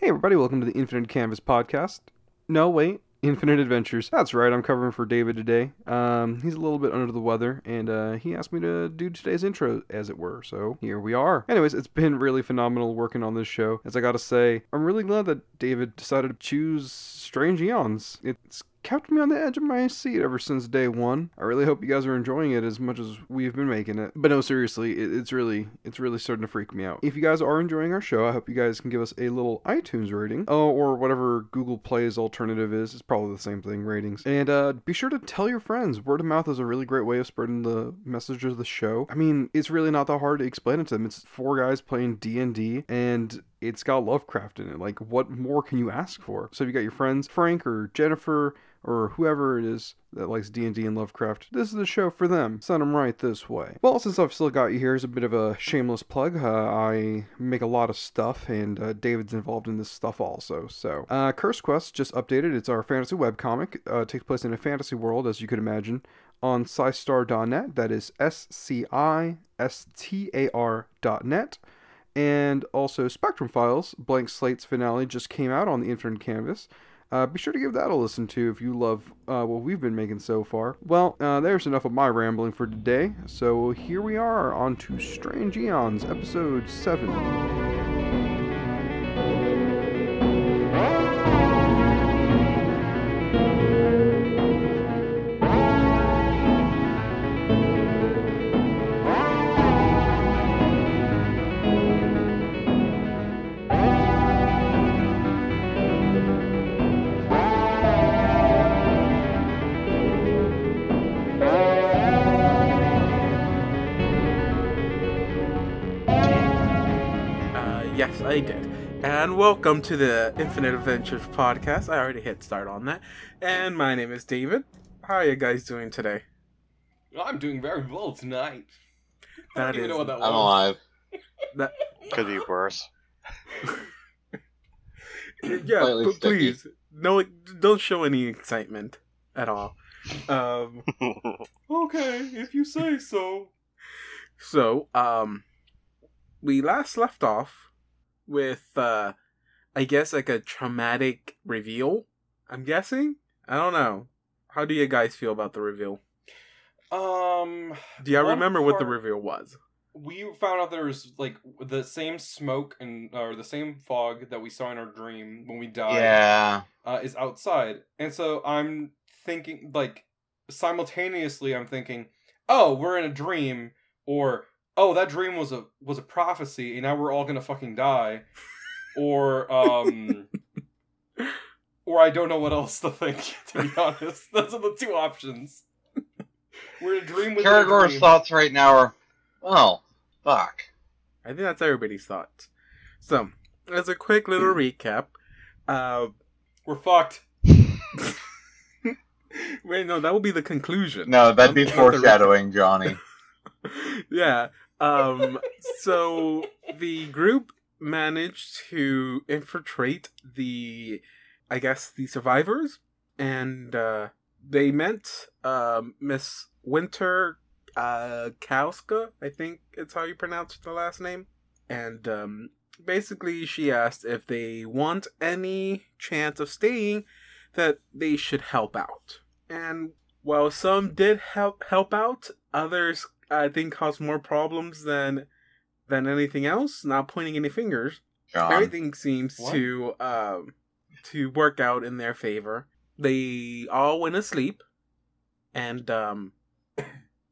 Hey, everybody, welcome to the Infinite Canvas podcast. No, wait, Infinite Adventures. That's right, I'm covering for David today. Um, he's a little bit under the weather, and uh, he asked me to do today's intro, as it were, so here we are. Anyways, it's been really phenomenal working on this show. As I gotta say, I'm really glad that David decided to choose Strange Aeons. It's kept me on the edge of my seat ever since day one. I really hope you guys are enjoying it as much as we've been making it. But no, seriously, it, it's really it's really starting to freak me out. If you guys are enjoying our show, I hope you guys can give us a little iTunes rating, oh, or whatever Google Play's alternative is. It's probably the same thing, ratings. And uh, be sure to tell your friends. Word of mouth is a really great way of spreading the message of the show. I mean, it's really not that hard to explain it to them. It's four guys playing D and D, and it's got Lovecraft in it. Like, what more can you ask for? So if you got your friends, Frank or Jennifer or whoever it is that likes D&D and Lovecraft, this is the show for them. Send them right this way. Well, since I've still got you here, here's a bit of a shameless plug. Uh, I make a lot of stuff, and uh, David's involved in this stuff also. So, uh, Curse Quest just updated. It's our fantasy webcomic. Uh, takes place in a fantasy world, as you could imagine, on SciStar.net. That is S-C-I-S-T-A-R dot net. And also Spectrum Files, Blank Slate's finale just came out on the Infinite Canvas. Uh, be sure to give that a listen to if you love uh, what we've been making so far. Well, uh, there's enough of my rambling for today. So here we are on to Strange Aeons, episode 7. Yes, I did. And welcome to the Infinite Adventures podcast. I already hit start on that. And my name is David. How are you guys doing today? I'm doing very well tonight. I That don't even know what that I'm was. alive. That Could be worse. yeah, Slightly but sticky. please no, don't show any excitement at all. Um, Okay, if you say so. so um, we last left off with uh, I guess like a traumatic reveal. I'm guessing. I don't know. How do you guys feel about the reveal? Um, Do you One remember what the reveal was? we found out there was like the same smoke and or the same fog that we saw in our dream when we died. yeah. uh, is outside, and so I'm thinking like simultaneously I'm thinking, oh, we're in a dream, or oh, that dream was a was a prophecy, and now we're all gonna fucking die, or um, or I don't know what else to think. To be honest, those are the two options. We're in a dream with a thoughts right now are, oh, fuck. I think that's everybody's thoughts. So, as a quick little recap, uh, We're fucked. wait, no, that will be the conclusion. No, that'd be Not the recap. foreshadowing, Johnny. yeah. Um. so the group managed to infiltrate the, I guess, the survivors, and uh, they met um Miss Winter uh Kauska. I think it's how you pronounce the last name. And um, basically, she asked if they want any chance of staying, that they should help out. And while some did help help out, others I think caused more problems than than anything else. Not pointing any fingers. John. Everything seems What? to um to work out in their favor. They all went asleep, and um,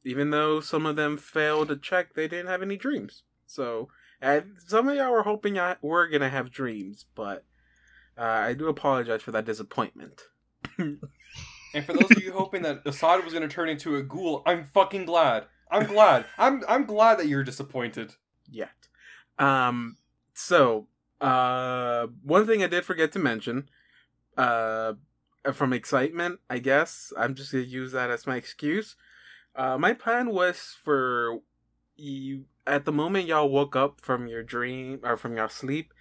even though some of them failed to check, they didn't have any dreams. So, and some of y'all were hoping I were gonna have dreams, but uh, I do apologize for that disappointment. And for those of you hoping that Assad was going to turn into a ghoul, I'm fucking glad. I'm glad. I'm I'm glad that you're disappointed. yet. Um, so, uh, one thing I did forget to mention, uh, from excitement, I guess, I'm just gonna use that as my excuse. Uh, my plan was for you, at the moment y'all woke up from your dream, or from your sleep,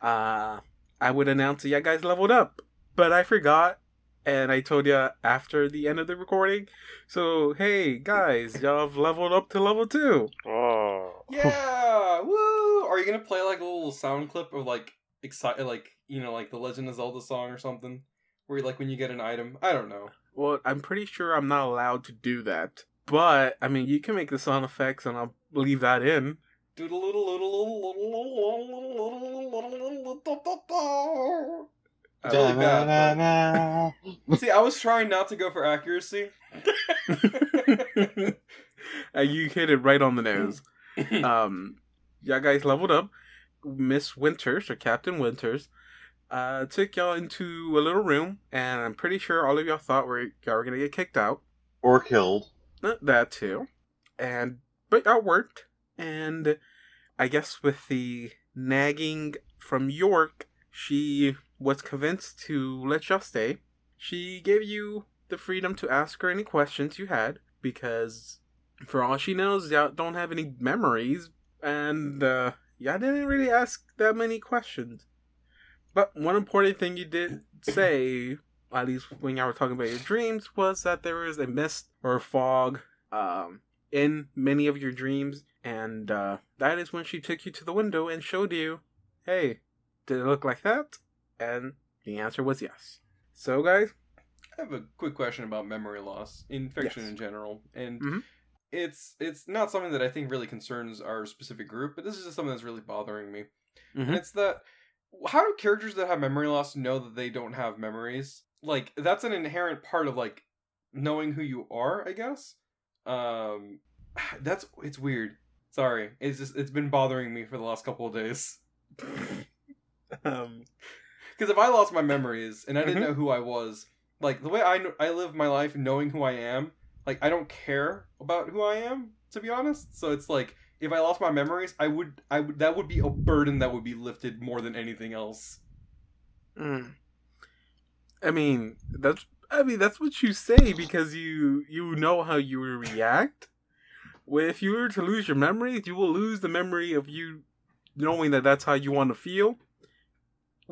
uh, I would announce that you guys leveled up. But I forgot, and I told you after the end of the recording. So, hey, guys, y'all have leveled up to level two. Oh. Yeah, woo! Are you gonna play like a little sound clip of like excited, like you know, like the Legend of Zelda song or something, where you, like when you get an item. I don't know. Well, I'm pretty sure I'm not allowed to do that. But I mean, you can make the sound effects, and I'll leave that in. It's really bad. But- See, I was trying not to go for accuracy. Uh, you hit it right on the nose. um, y'all guys leveled up. Miss Winters or Captain Winters uh, took y'all into a little room, and I'm pretty sure all of y'all thought were y'all were gonna get kicked out. or killed. Uh, That too, and but y'all worked, and I guess with the nagging from York, she was convinced to let y'all stay. She gave you the freedom to ask her any questions you had because, for all she knows, y'all don't have any memories, and uh, y'all didn't really ask that many questions. But one important thing you did say, at least when y'all were talking about your dreams, was that there was a mist or fog um, in many of your dreams, and uh, that is when she took you to the window and showed you, hey, did it look like that? And the answer was yes. So, guys, I have a quick question about memory loss in fiction Yes. in general, and Mhm. it's it's not something that I think really concerns our specific group, but this is just something that's really bothering me, and Mhm. it's that how do characters that have memory loss know that they don't have memories? Like that's an inherent part of like knowing who you are, I guess. Um, that's it's weird. Sorry, it's just it's been bothering me for the last couple of days. um, Because if I lost my memories and I didn't Mhm. know who I was, like the way I kn- I live my life knowing who I am, like I don't care about who I am to be honest. So it's like if I lost my memories, I would I would that would be a burden that would be lifted more than anything else. mm. I mean, that's I mean that's what you say because you you know how you react. Well, if you were to lose your memories, you will lose the memory of you knowing that that's how you want to feel,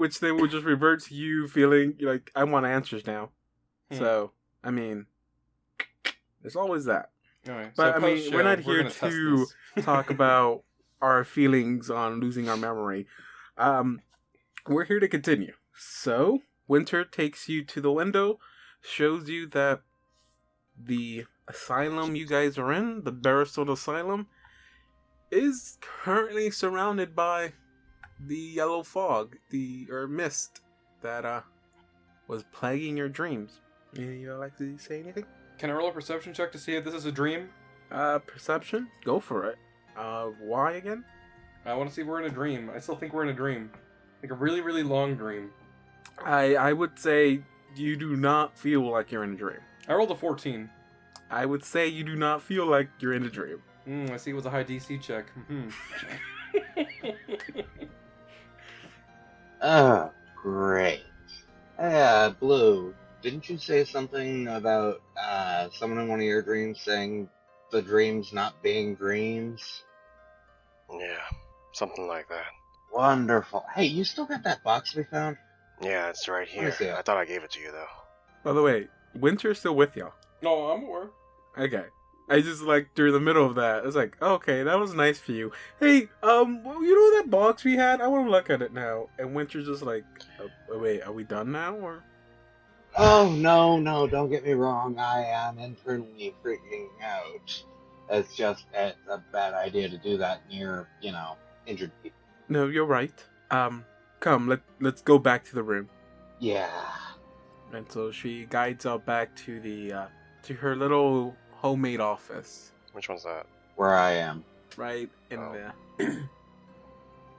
which then will just revert to you feeling like I want answers now. Hmm. So I mean, there's always that. Right, But, I mean, post-show, we're not here gonna to. Talk about our feelings on losing our memory. Um, we're here to continue. So Winter takes you to the window, shows you that the asylum you guys are in, the Beresford Asylum, is currently surrounded by the yellow fog, the or mist that uh was plaguing your dreams. You like to say anything? Can I roll a perception check to see if this is a dream? Uh, perception. Go for it. Uh, why again? I want to see if we're in a dream. I still think we're in a dream, like a really really long dream. I I would say you do not feel like you're in a dream. I rolled a fourteen. I would say you do not feel like you're in a dream. Mm, I see it was a high DC check. Mhm. Oh, great. Yeah, Blue, didn't you say something about uh, someone in one of your dreams saying the dreams not being dreams? Yeah, something like that. Wonderful. Hey, you still got that box we found? Yeah, it's right here. see it. I thought I gave it to you though. By the way, Winter's still with y'all. no, I'm aware. Okay. I just like during the middle of that, I was like, okay, that was nice for you. Hey, um, well, you know that box we had? I want to look at it now. And Winter's just like, oh, wait, are we done now or? Oh, no, no, don't get me wrong. I am internally freaking out. It's just, it's a bad idea to do that near, you know, injured people. No, you're right. Um, come, let let's go back to the room. Yeah. And so she guides out back to the uh, to her little homemade office, Which one's that? Where I am. right in Oh. the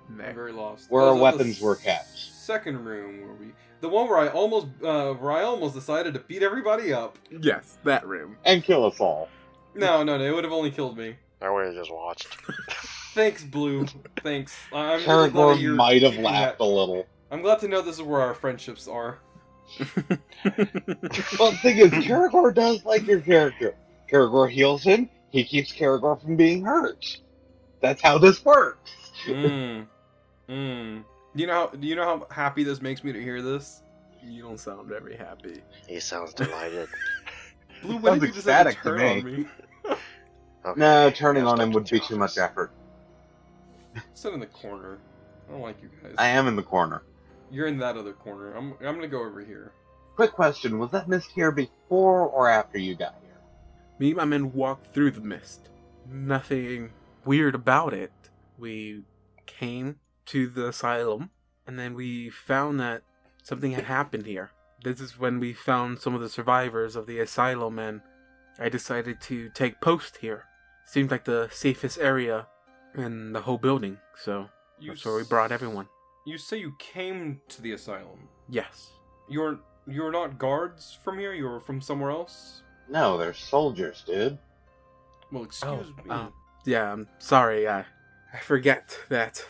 I'm there. very lost. Where our is that the weapons were kept. Second room where we, the one where I almost, uh, where I almost decided to beat everybody up. Yes, that room. And kill us all. No, no, no, it would have only killed me. I would have just watched. Thanks, Blue. Thanks. I'm really glad that you're might have laughed that- a little. I'm glad to know this is where our friendships are. Well, the thing is, Karagor does like your character. Karagor heals him, he keeps Karagor from being hurt. That's how this works. Mmm. Mmm. Do you know how? Do you know how happy this makes me to hear this? you don't sound very happy. He sounds delighted. Blue, what Sounds did you just have to to turn me. on me? Okay. No, turning on him would be too much effort. Sit in the corner. I don't like you guys. I am in the corner. You're in that other corner. I'm I'm gonna go over here. Quick question: Was that mist here before or after you got here? Me and my men walked through the mist. Nothing weird about it. We came to the asylum, and then we found that something had happened here. This is when we found some of the survivors of the asylum, and I decided to take post here. Seemed like the safest area in the whole building, so You that's where we brought everyone. You say you came to the asylum. Yes. You're you're not guards from here. You're from somewhere else. No, they're soldiers, dude. Well, excuse me. uh, yeah, I'm sorry. I I forget that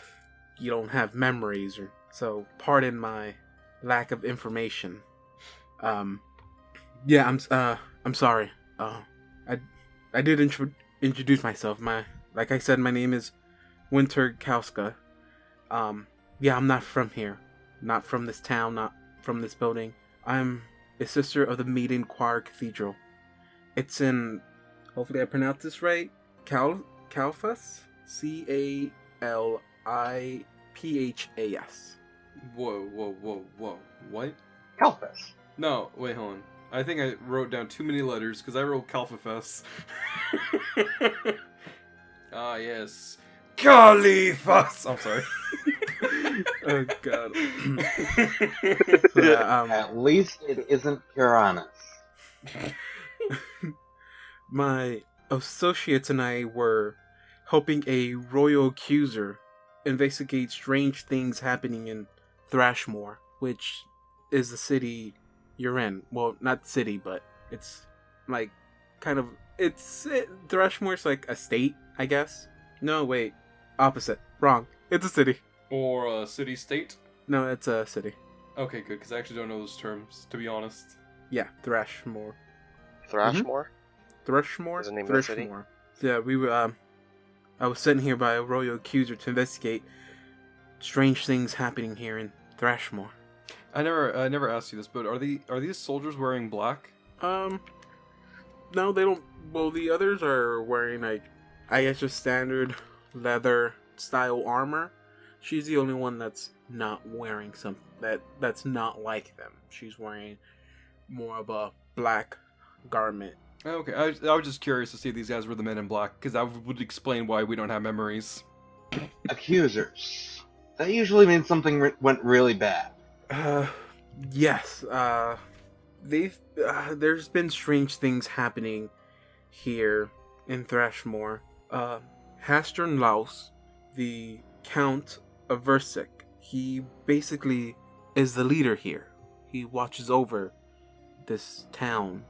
you don't have memories, or so. Pardon my lack of information. Um, yeah, I'm uh I'm sorry. Uh, I I did intro- introduce myself. My like I said, my name is Winter Kauska. Um, yeah, I'm not from here, not from this town, not from this building. I'm a sister of the Maiden Choir Cathedral. It's in, hopefully I pronounced this right, Cal Calphas, C A L I P H A S. whoa, whoa, whoa, whoa. What? Calphus. No, wait, hold on. I think I wrote down too many letters because I wrote Calfafest. ah, yes. Caliphas! I'm sorry. Oh God. yeah, um, At least it isn't Uranus. my associates and I were helping a royal accuser investigate strange things happening in Thrashmore, which is the city you're in. Well, not city, but it's like kind of it's it, Thrashmore's like a state, I guess. No, wait, opposite, wrong. It's a city. or a city state. No, it's a city. Okay, good, because I actually don't know those terms, to be honest. Yeah, Thrashmore. Thrashmore? Threshmore? Is the name of the city? Yeah, we were. Um, I was sent here by a royal accuser to investigate strange things happening here in Thrashmore. I never, I never asked you this, but are the are these soldiers wearing black? Um, no, they don't. Well, the others are wearing like, I guess, just standard leather style armor. She's the only one that's not wearing something that that's not like them. She's wearing more of a black garment. Okay, I, I was just curious to see if these guys were the men in black, because that would explain why we don't have memories. Accusers. That usually means something re- went really bad. Uh, yes. Uh, they've uh, there's been strange things happening here in Thrashmore. Uh, Hastern Laus, the Count of Versex, he basically is the leader here. He watches over this town,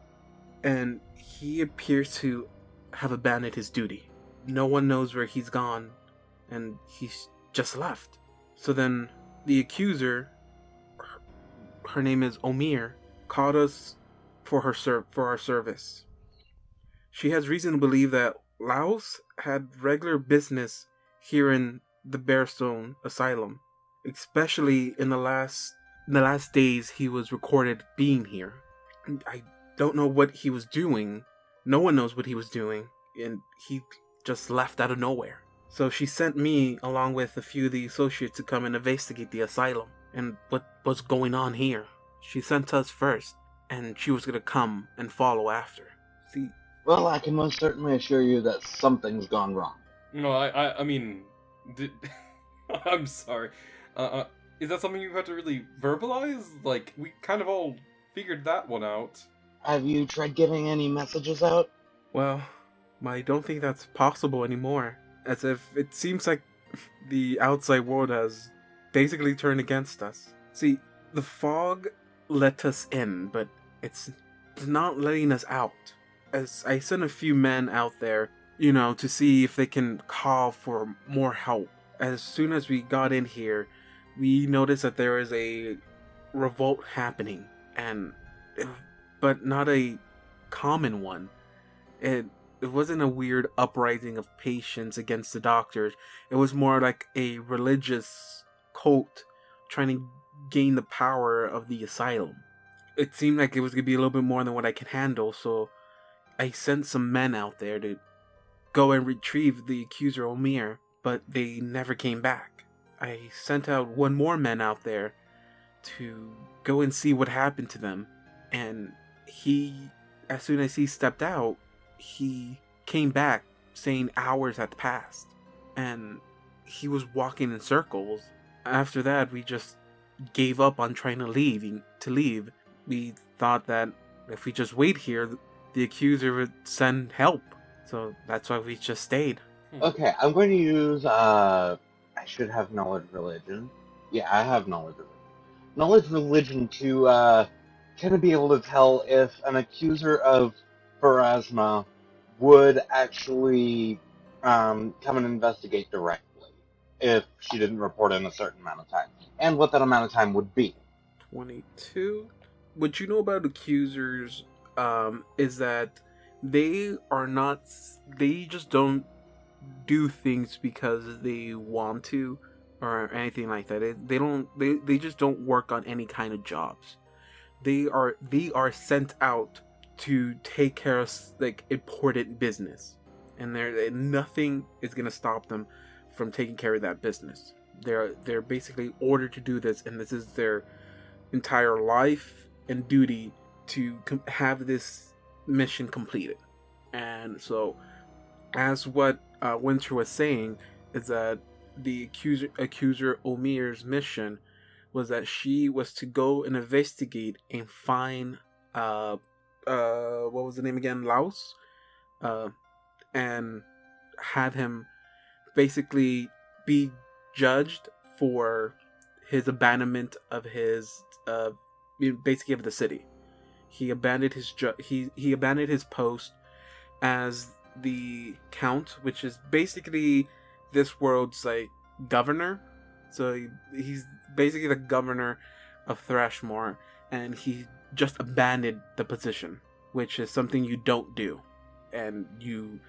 and he appears to have abandoned his duty. No one knows where he's gone, and he's just left. So then, the accuser her name is Omir, called us for her ser- for our service. She has reason to believe that Laos had regular business here in the Briarstone Asylum, especially in the last in the last days he was recorded being here. I don't know what he was doing. No one knows what he was doing, and he just left out of nowhere. So she sent me along with a few of the associates to come and investigate the asylum and what was going on here. She sent us first, and she was gonna come and follow after. See, Well, I can most certainly assure you that something's gone wrong. No, I, I, I mean, did, I'm sorry. Uh, uh, is that something you have to really verbalize? Like, we kind of all figured that one out. Have you tried giving any messages out? well, I don't think that's possible anymore. As if it seems like the outside world has basically turned against us. See, the fog let us in, but it's not letting us out. As I sent a few men out there, you know, to see if they can call for more help. As soon as we got in here, we noticed that there is a revolt happening, and but not a common one. It it wasn't a weird uprising of patients against the doctors. It was more like a religious cult trying to gain the power of the asylum. It seemed like it was gonna be a little bit more than what I could handle, so I sent some men out there to go and retrieve the accuser Omir, but they never came back. I sent out one more man out there to go and see what happened to them. And he, as soon as he stepped out, he came back saying hours had passed. And he was walking in circles. After that, we just gave up on trying to leave. To leave, we thought that if we just wait here, the accuser would send help. So that's why we just stayed. Okay, I'm going to use. uh I should have knowledge religion. Yeah, I have knowledge religion. Knowledge religion to uh kind of be able to tell if an accuser of Pharasma would actually um, come and investigate directly if she didn't report in a certain amount of time, and what that amount of time would be. 22 what you know about accusers um, is that they are not they just don't do things because they want to or anything like that. They don't they, they just don't work on any kind of jobs they are they are sent out to take care of like important business and there nothing is going to stop them from taking care of that business they're they're basically ordered to do this and this is their entire life and duty to com- have this mission completed. And so, as what uh, Winter was saying, is that the accuser, accuser Omir's mission was that she was to go and investigate and find, uh, uh, what was the name again, Laos, uh, and have him basically be judged for his abandonment of his, uh, basically of the city. He abandoned his ju- he he abandoned his post as the count, which is basically this world's like governor. So he, he's basically the governor of Thrashmore, and he just abandoned the position, which is something you don't do, and you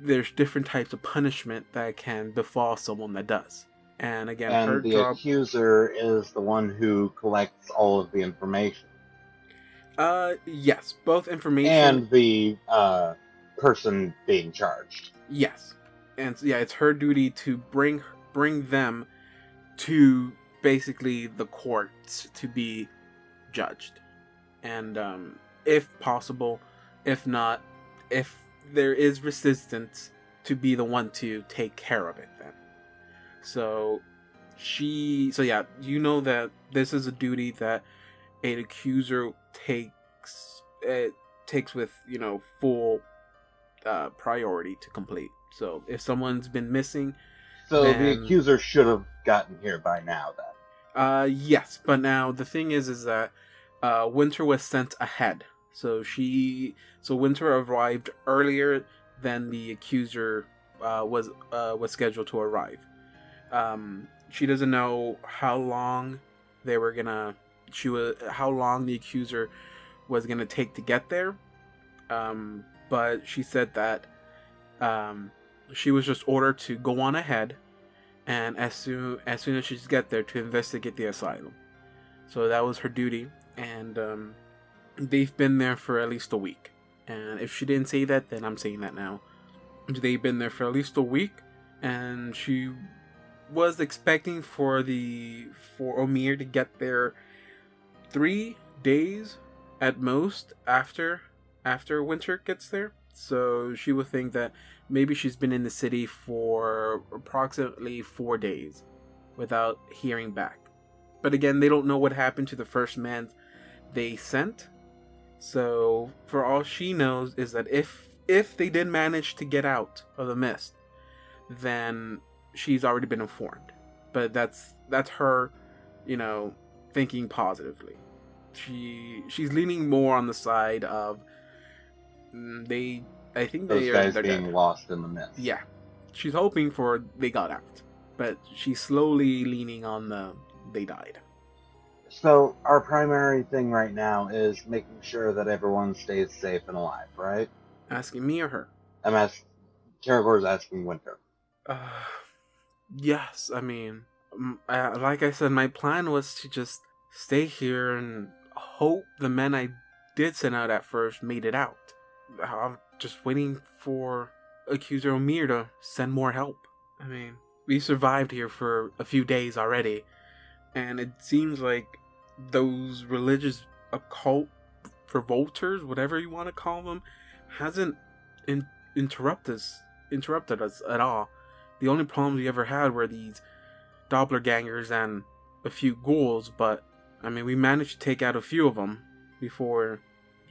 there's different types of punishment that can befall someone that does. And again, her And the job. accuser is the one who collects all of the information. Uh, yes, both information And the uh, person being charged. Yes, and yeah, it's her duty to bring bring them to basically the courts to be judged, and um, if possible, if not, if there is resistance, to be the one to take care of it. Then, so she, so yeah, you know that this is a duty that an accuser takes it takes with you know full uh, priority to complete. So if someone's been missing, So the accuser should have gotten here by now then. uh, yes, but now the thing is, is that uh, Winter was sent ahead. So she, so Winter arrived earlier than the accuser uh, was uh, was scheduled to arrive. Um, she doesn't know how long they were gonna. She was how long the accuser was gonna take to get there. Um, but she said that um, she was just ordered to go on ahead and as soon as soon as she get there to investigate the asylum. So that was her duty, and um, they've been there for at least a week. And if she didn't say that, then I'm saying that now. They've been there for at least a week, and she was expecting for the for Omir to get there three days at most after after Winter gets there. So she would think that maybe she's been in the city for approximately four days without hearing back. But again, they don't know what happened to the first man they sent. So for all she knows is that if if they did manage to get out of the mist, then she's already been informed. But that's that's her, you know, thinking positively. She she's leaning more on the side of mm, they. I think Those they guys they're being dead. lost in the mist. Yeah, she's hoping for they got out, but she's slowly leaning on the they died. So our primary thing right now is making sure that everyone stays safe and alive, right? Asking me or her? I'm asking. Karagor's asking Winter. Uh, yes, I mean, uh, like I said, my plan was to just stay here and hope the men I did send out at first made it out. Just waiting for Accuser Omir to send more help. I mean, we survived here for a few days already, and it seems like those religious occult revolters, whatever you want to call them, hasn't in- interrupted us interrupted us at all. The only problems we ever had were these doppelgangers and a few ghouls, but I mean, we managed to take out a few of them before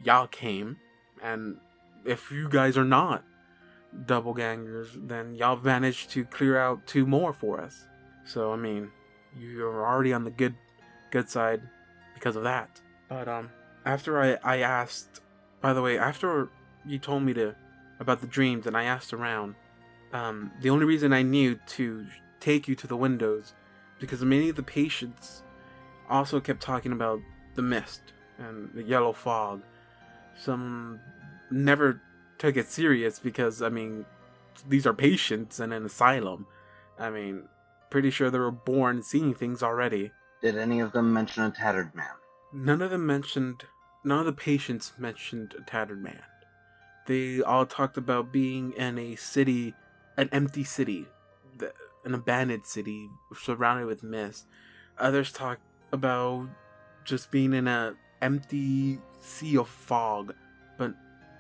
y'all came, and if you guys are not doppelgangers, then y'all managed to clear out two more for us. So I mean, you're already on the good good side because of that. But um, after I I asked, by the way, after you told me to about the dreams and I asked around, um, the only reason I knew to take you to the windows because many of the patients also kept talking about the mist and the yellow fog. Some never took it serious because I mean these are patients in an asylum. I mean, pretty sure they were born seeing things already. Did any of them mention a tattered man? None of them mentioned. None of the patients mentioned a tattered man. They all talked about being in a city, an empty city, an abandoned city surrounded with mist. Others talked about just being in a empty sea of fog, but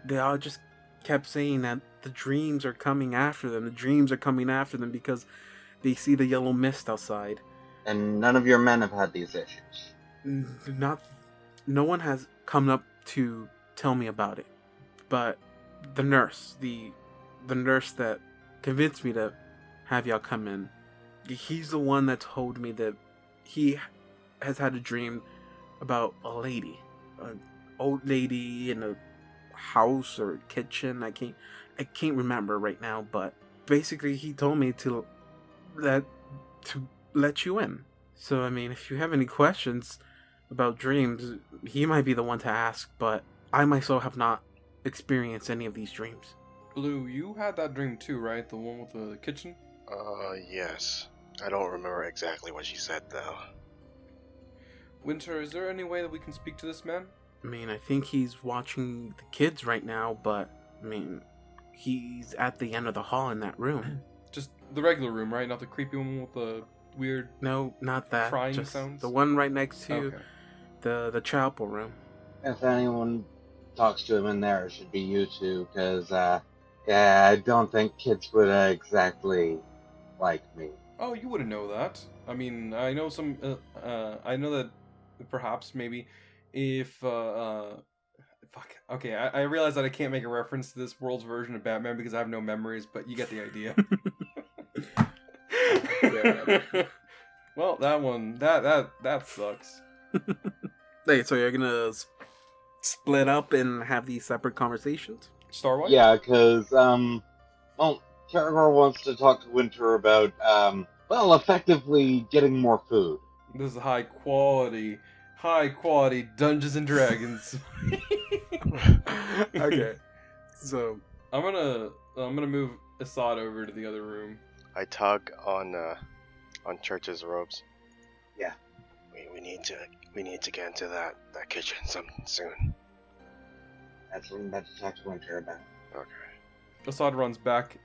they all just kept saying that the dreams are coming after them. The dreams are coming after them because they see the yellow mist outside. And none of your men have had these issues. Not no one has come up to tell me about it but the nurse the the nurse that convinced me to have y'all come in he's the one that told me that he has had a dream about a lady an old lady in a house or kitchen i can't i can't remember right now but basically he told me to let to let you in so i mean if you have any questions about dreams, he might be the one to ask, but I myself have not experienced any of these dreams. Blue, you had that dream too, right? The one with the kitchen? Uh, yes. I don't remember exactly what she said though. Winter, is there any way that we can speak to this man? I mean, I think he's watching the kids right now, but I mean, he's at the end of the hall in that room. Just the regular room, right? Not the creepy one with the weird. No, not that. Crying just sounds? The one right next to Okay. the the chapel room. If anyone talks to him in there, it should be you two, because, uh, yeah, I don't think kids would uh, exactly like me. Oh, you wouldn't know that. I mean, I know some. Uh, uh, I know that perhaps maybe if uh, uh fuck. Okay, I, I realize that I can't make a reference to this world's version of Batman because I have no memories, but you get the idea. well, that one, that that that sucks. Hey, so you're gonna s- split up and have these separate conversations? star Wars? Yeah, because, um, well, Karagor wants to talk to Winter about, um, well, effectively getting more food. This is high quality, high quality Dungeons and Dragons. okay. So I'm gonna I'm gonna move Assad over to the other room. I tug on uh, on Church's robes. Yeah. We, we need to we need to get into that that kitchen some soon. That's what I'm about to talk to Winter about. Okay. Assad runs back.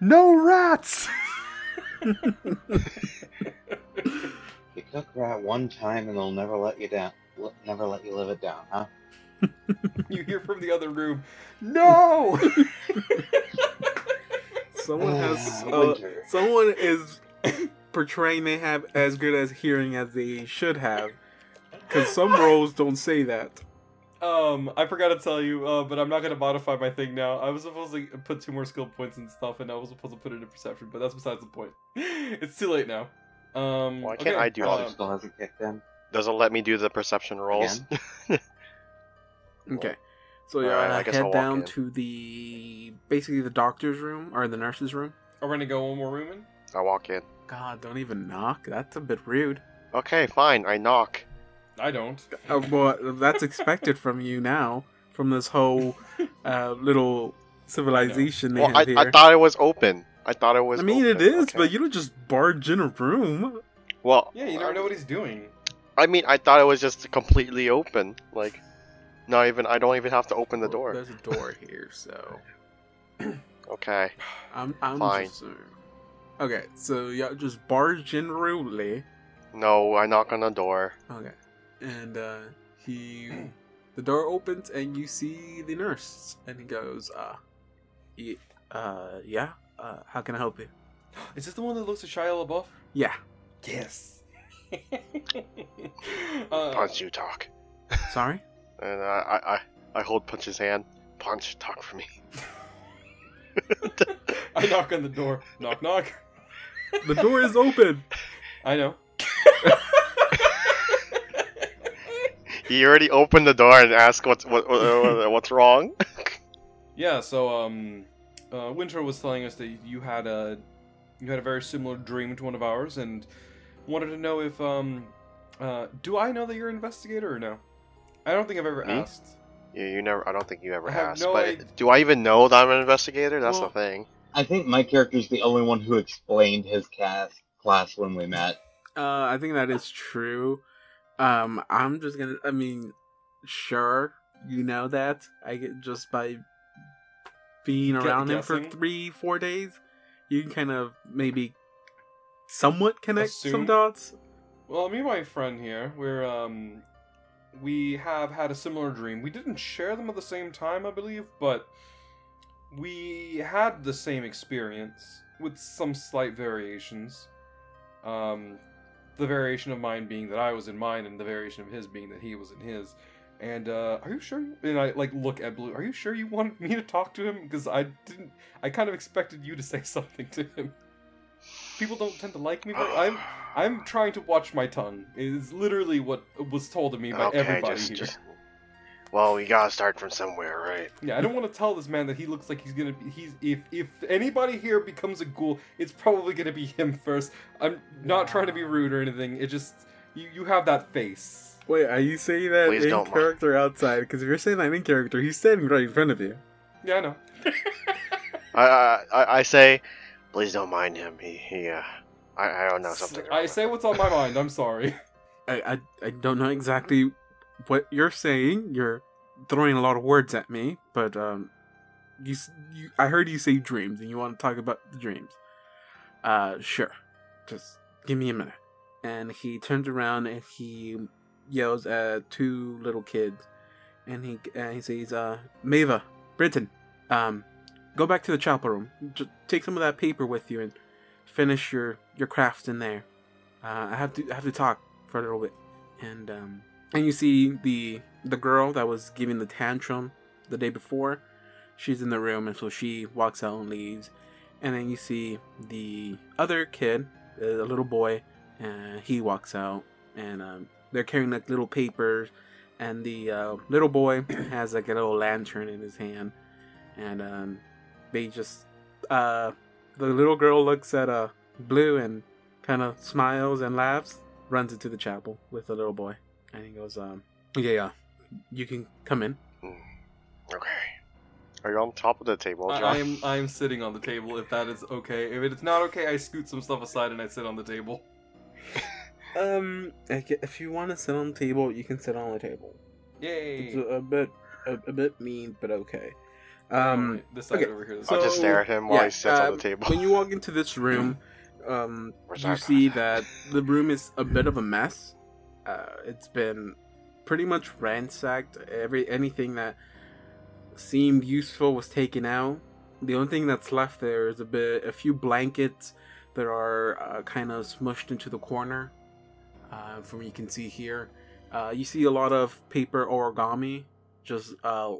no rats. You cook rat one time and they'll never let you down. Never let you live it down, huh? You hear from the other room. no. someone has Ah, uh, someone is portraying they have as good as hearing as they should have, because some roles don't say that. Um, I forgot to tell you, uh, but I'm not gonna modify my thing now. I was supposed to put two more skill points and stuff, and I was supposed to put it in perception, but that's besides the point. It's too late now. Um, Why can't I do all uh, Probably this? still hasn't kicked in. Does it let me do the perception rolls? Okay. So you're I guess head I'll down in. to the basically the doctor's room or the nurse's room. Are we gonna go one more room in? I walk in. God, don't even knock. That's a bit rude. Okay, fine. I knock. I don't. Uh, well, that's expected from you now, from this whole uh, little civilization they Well, I, here. I thought it was open. I thought it was. I mean, it open. is, Okay. but you don't just barge in a room. Well, Yeah, you never know what he's doing. I mean, I thought it was just completely open. Like, not even. I don't even have to open the door. There's a door here, so Okay. I'm I'm Fine. just. Uh, Okay, so yeah, just barge in rudely. No, I knock on the door. Okay, and uh, he, the door opens and you see the nurse, and he goes, "Uh, y- uh, yeah. Uh, how can I help you?" Is this the one that looks at Shia LaBeouf? Yeah. Yes. uh, Punch, you talk. Sorry. And I, I, I, I hold Punch's hand. Punch, talk for me. I knock on the door. Knock, knock. The door is open. I know. He already opened the door and asked what's what, what, what what's wrong. Yeah, so um, uh, Winter was telling us that you had a you had a very similar dream to one of ours, and wanted to know if um, uh, do I know that you're an investigator or no? I don't think I've ever Me? asked. you, you never. I don't think you ever I asked. no but id- do I even know that I'm an investigator? That's Well- the thing. I think my character's the only one who explained his cast class when we met. Uh, I think that is true. Um, I'm just gonna. I mean, sure, you know that. I get just by being around him for three, four days, you can kind of maybe somewhat connect some dots. Well, me and my friend here, we're um, we have had a similar dream. We didn't share them at the same time, I believe, but we had the same experience with some slight variations. Um, the variation of mine being that I was in mine, and the variation of his being that he was in his. And uh, are you sure? You, and I like look at Blue. Are you sure you wanted me to talk to him? Because I didn't. I kind of expected you to say something to him. People don't tend to like me. Very, I'm I'm trying to watch my tongue. Is literally what was told to me by okay, everybody just, here. just. Well, we gotta start from somewhere, right? Yeah, I don't want to tell this man that he looks like he's gonna be. He's if if anybody here becomes a ghoul, it's probably gonna be him first. I'm not trying to be rude or anything. It just you you have that face. Wait, are you saying that Please in don't mind. character outside? Because if you're saying that in character, he's standing right in front of you. Yeah, I know. I, I, I, I say, please don't mind him. He, he, uh, I, I don't know something. I say what's on my mind. I'm sorry. I, I I don't know exactly what you're saying. You're throwing a lot of words at me, but um, you, you I heard you say dreams, and you want to talk about the dreams. Uh, sure. Just give me a minute. And he turns around and he yells at two little kids, and he he says, "Uh, Mava, Britton, um, go back to the chapel room. Just take some of that paper with you and finish your your crafts in there. Uh, I have to I have to talk for a little bit." And um, and you see the the girl that was giving the tantrum the day before. She's in the room, and so she walks out and leaves. And then you see the other kid, uh, a little boy, and he walks out, and um, they're carrying like little papers, and the uh, little boy has like a little lantern in his hand, and um, they just uh, the little girl looks at uh, Blue and kind of smiles and laughs, runs into the chapel with the little boy, and he goes, um, "Yeah, yeah, you can come in." Okay. Are you on top of the table, I, John? I am I am sitting on the table. If that is okay. If it's not okay, I scoot some stuff aside and I sit on the table. Um, if you want to sit on the table, you can sit on the table. Yay! It's a, a bit a, a bit mean, but okay. Um, this side okay, over here. I'll just stare at him while yeah, he sits on um, the table. When you walk into this room, um, you our see that the room is a bit of a mess. Uh, it's been pretty much ransacked. Every anything that seemed useful was taken out. The only thing that's left there is a bit, a few blankets that are uh, kind of smushed into the corner. Uh, from what you can see here, uh, you see a lot of paper origami. Just uh,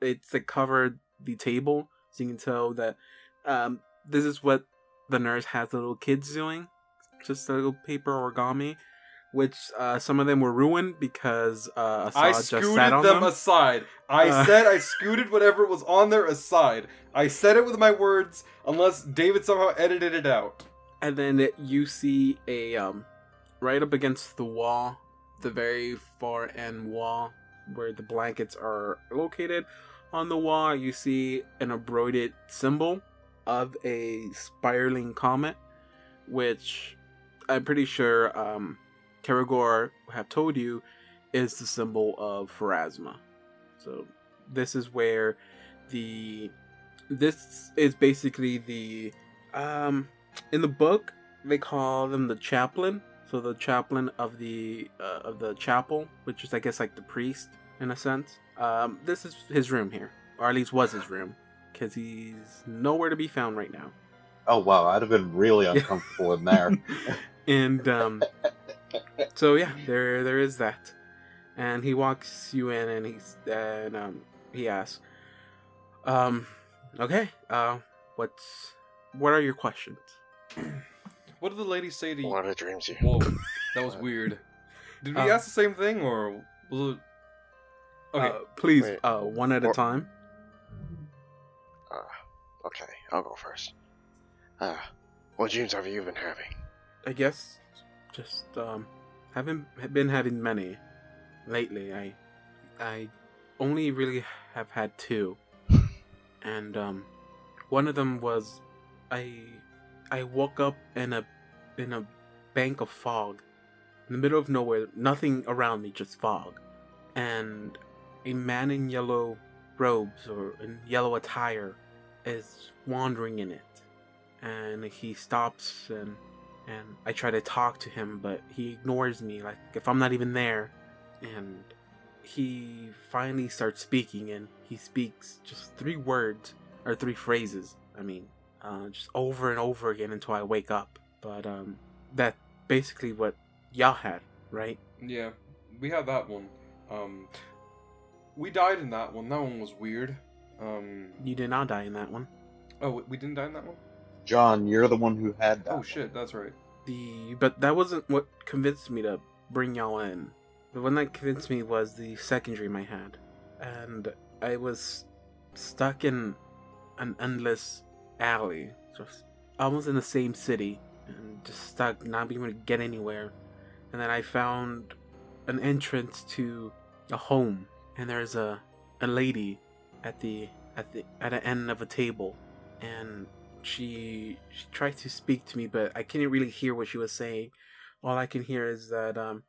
it's like covered the table, so you can tell that um, this is what the nurse has the little kids doing. Just a little paper origami, which uh, some of them were ruined because uh, I scooted sat on them, them. aside. I Uh. said I scooted whatever was on there aside. I said it with my words, unless David somehow edited it out. and then you see a um, right up against the wall, the very far end wall where the blankets are located. On the wall, you see an embroidered symbol of a spiraling comet, which I'm pretty sure um, Karagor have told you is the symbol of Pharasma. So this is where the this is basically the um in the book they call them the chaplain. So the chaplain of the uh, of the chapel, which is I guess like the priest in a sense. Um, this is his room here, or at least was his room, because he's nowhere to be found right now. Oh wow, I'd have been really uncomfortable in there. and um, so yeah, there there is that. And he walks you in, and he's and um, he asks, um, okay, uh, what's what are your questions? What did the lady say to you? What are the dreams you? Whoa, that was weird. Did we Um, ask the same thing, or was it? Okay, Uh, please, Wait. uh, one at a time. Uh, okay, I'll go first. Uh, what dreams have you been having? I guess just um haven't been having many lately. I I only really have had two. And um one of them was I I woke up in a in a bank of fog in the middle of nowhere, nothing around me, just fog. And a man in yellow robes or in yellow attire is wandering in it. And he stops and and I try to talk to him, but he ignores me, like if I'm not even there. And he finally starts speaking, and he speaks just three words or three phrases. I mean, uh, just over and over again until I wake up. But um, that basically what y'all had, right? yeah, we had that one. Um, we died in that one. That one was weird. Um, You did not die in that one. oh, we- we didn't die in that one. John, you're the one who had that. Oh shit, that's right. The but that wasn't what convinced me to bring y'all in. The one that convinced me was the second dream I had, and I was stuck in an endless alley, just almost in the same city, and just stuck, not being able to get anywhere. And then I found an entrance to a home, and there's a a lady at the at the at the end of a table, and she she tried to speak to me, but I couldn't really hear what she was saying. All I can hear is that um,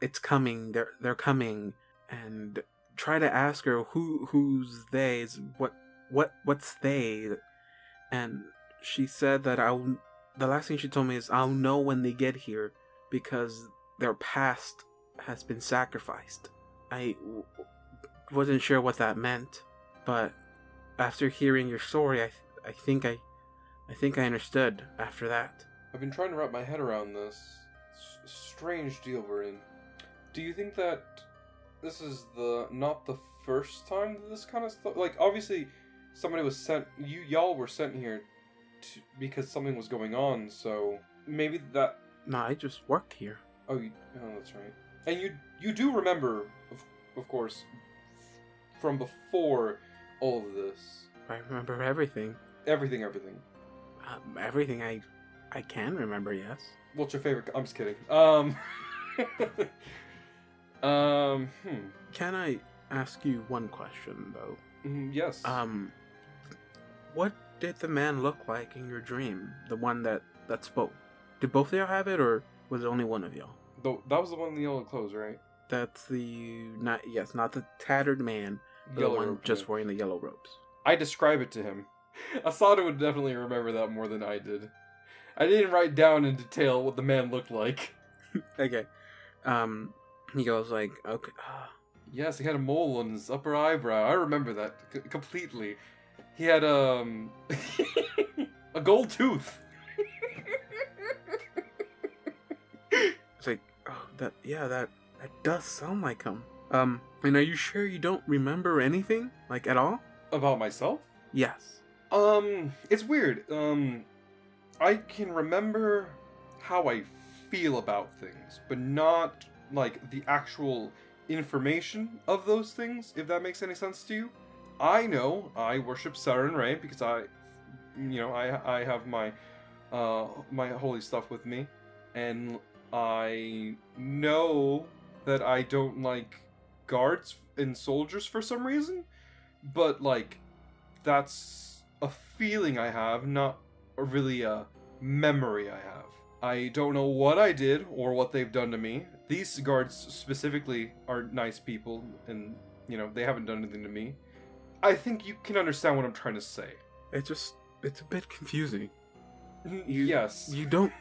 it's coming. They're they're coming, and try to ask her who who's they is what what what's they, and she said that I'll. The last thing she told me is I'll know when they get here because their past has been sacrificed. I w- wasn't sure what that meant, but after hearing your story, I th- I think I I think I understood after that. I've been trying to wrap my head around this S- strange deal we're in. Do you think that this is the not the first time that this kind of stuff? Like, obviously, somebody was sent. You y'all were sent here to, because something was going on. So maybe that. No, I just worked here. Oh, you, oh, that's right. And you you do remember, of, of course, from before all of this, I remember everything. everything, everything. Um, everything I I can remember. Yes. What's your favorite? I'm just kidding. Um. um. Hmm. Can I ask you one question though? Mm, Yes. Um, what did the man look like in your dream? The one that that spoke. Did both of y'all have it, or was it only one of y'all? Though that was the one in the yellow clothes, right? That's the not yes, not the tattered man, the one just wearing the yellow robes. I describe it to him. Asada would definitely remember that more than I did. I didn't write down in detail what the man looked like. Okay. Um, he goes like, okay. Uh, Yes, he had a mole on his upper eyebrow. I remember that c- completely. He had um a gold tooth. It's like, oh, that yeah, that that does sound like him. Um, and are you sure you don't remember anything, like at all? About myself? Yes. Um, it's weird. Um, I can remember how I feel about things, but not like the actual information of those things, if that makes any sense to you. I know I worship Sarenrae because I, you know, I I have my, uh, my holy stuff with me, and I know that I don't like guards and soldiers for some reason, but like that's a feeling I have, not really a memory I have. I don't know what I did or what they've done to me. These guards specifically are nice people, and you know they haven't done anything to me. I think you can understand what I'm trying to say. It just it's a bit confusing. You- yes. you don't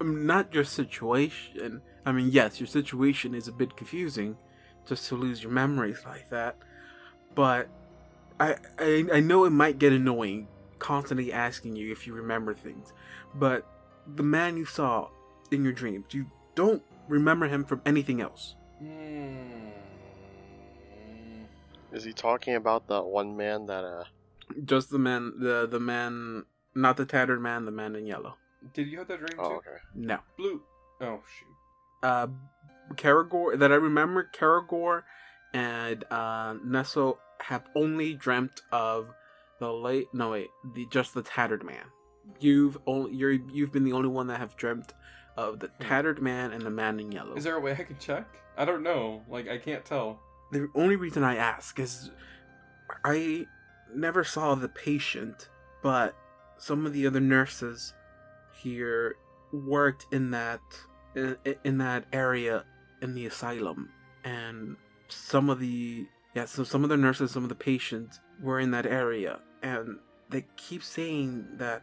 um, not your situation i mean yes your situation is a bit confusing just to lose your memories like that but I, I i know it might get annoying constantly asking you if you remember things but the man you saw in your dreams you don't remember him from anything else Hmm. Is he talking about the one man that uh? just the man the the man not the tattered man the man in yellow Did you have that dream too? Oh, okay. no Blue. Oh shoot. uh Karagor that I remember Karagor and uh Nesso have only dreamt of the late no wait the just the tattered man you've only you're you've been the only one that have dreamt of the Hmm. tattered man and the man in yellow Is there a way I can check? I don't know. Like I can't tell. The only reason I ask is I never saw the patient, but some of the other nurses here worked in that in, in that area in the asylum, and some of the yeah, so some of the nurses, some of the patients were in that area, and they keep saying that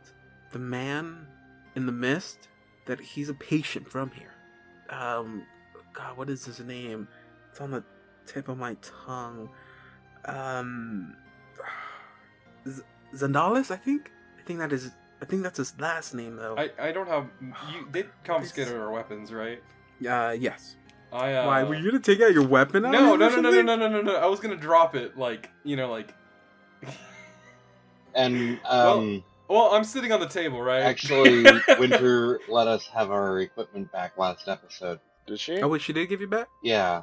the man in the mist that he's a patient from here. Um, God, what is his name? It's on the tip of my tongue. Um, Z- Zandalis, I think. I think that is. I think that's his last name, though. I I don't have. You they confiscated our weapons, right? uh, yes. I uh. Why were you gonna take out your weapon? out No, no, no, no, no, no, no, no, no. I was gonna drop it, like you know, like. And um, Well, I'm sitting on the table, right? actually, Winter let us have our equipment back last episode. Did she? Oh wait, she did give you back. Yeah,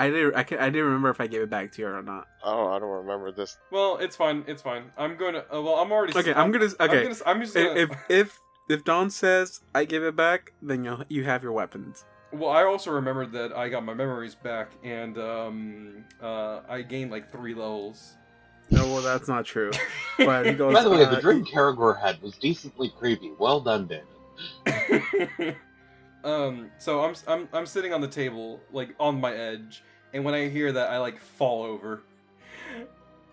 I didn't. I, can, I didn't remember if I gave it back to her or not. Oh, I don't remember this. Well, it's fine. It's fine. I'm going to. Uh, well, I'm already. Okay, I'm gonna. I'm, Okay, gonna, I'm just. Gonna, if if if Dawn says I give it back, then you you have your weapons. well, I also remembered that I got my memories back, and um, uh, I gained like three levels. No, well, that's not true. But he goes. By the way, uh, the dream Karagor had was decently creepy. Well done, David. um, so I'm I'm I'm sitting on the table, like on my edge, and when I hear that, I like fall over.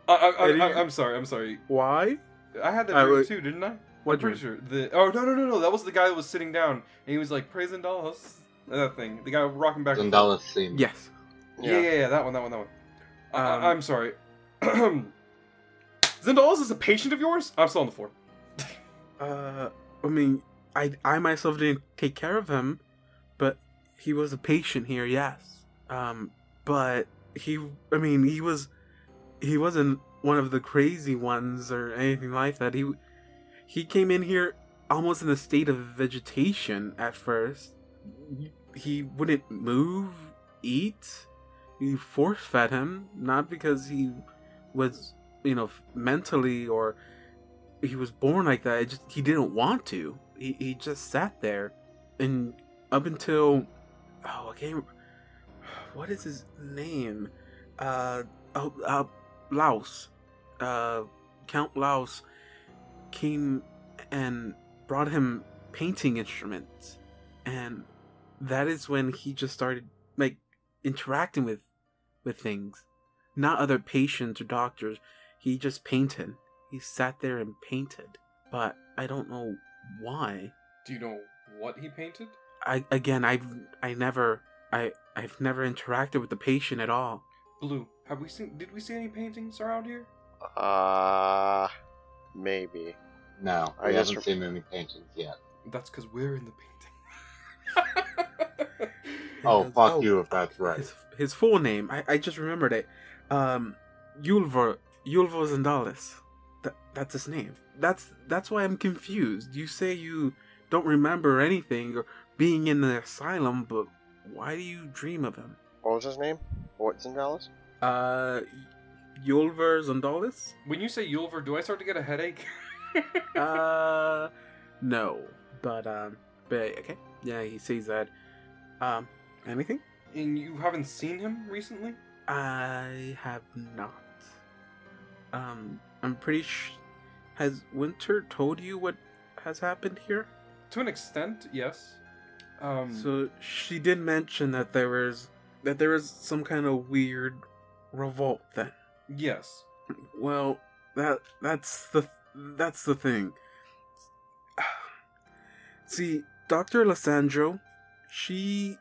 I, I, I, I, I'm sorry. I'm sorry. Why? I had that I dream would- too, didn't I? What I'm pretty sure. The oh no no no no that was the guy that was sitting down and he was like praising Dallas. That thing. The guy rocking back. and forth. Zendalis scene. Yes. Yeah. yeah, yeah, that one, that one, that one. I- Um, I, I'm sorry. Zendalis is a patient of yours? I'm still on the floor. Uh, I mean, I I myself didn't take care of him, but he was a patient here, yes. Um, but he, I mean, he was, he wasn't one of the crazy ones or anything like that. He, he came in here almost in a state of vegetation at first. Mm-hmm. He wouldn't move, eat. You force fed him, not because he was, you know, mentally or he was born like that. It just he didn't want to. He he just sat there, and up until oh I can't. What is his name? Uh oh uh Laos, uh Count Lowls came and brought him painting instruments, and that is when he just started like interacting with with things, not other patients or doctors. He just painted he sat there and painted but i don't know why Do you know what he painted? i again i've i never i i've never interacted with the patient at all Blue. Have we seen? Did we see any paintings around here? Uh, maybe. No, I we haven't for- seen any paintings yet. That's because we're in the painting. Oh, Yes. fuck Oh, you if that's right. his, his full name i i just remembered it um yulver yulvo zandalis that that's his name that's that's why i'm confused you say you don't remember anything or being in the asylum but why do you dream of him What was his name? What's in Dallas? uh yulver zandalis when you say Yulver, do I start to get a headache? uh no but um but okay yeah he sees that um anything and you haven't seen him recently? i have not um i'm pretty sh- has winter told you what has happened here To an extent, yes. Um, so she did mention that there was that there was some kind of weird revolt then yes. Well, that that's the that's the thing. See, Dr. Lissandro, she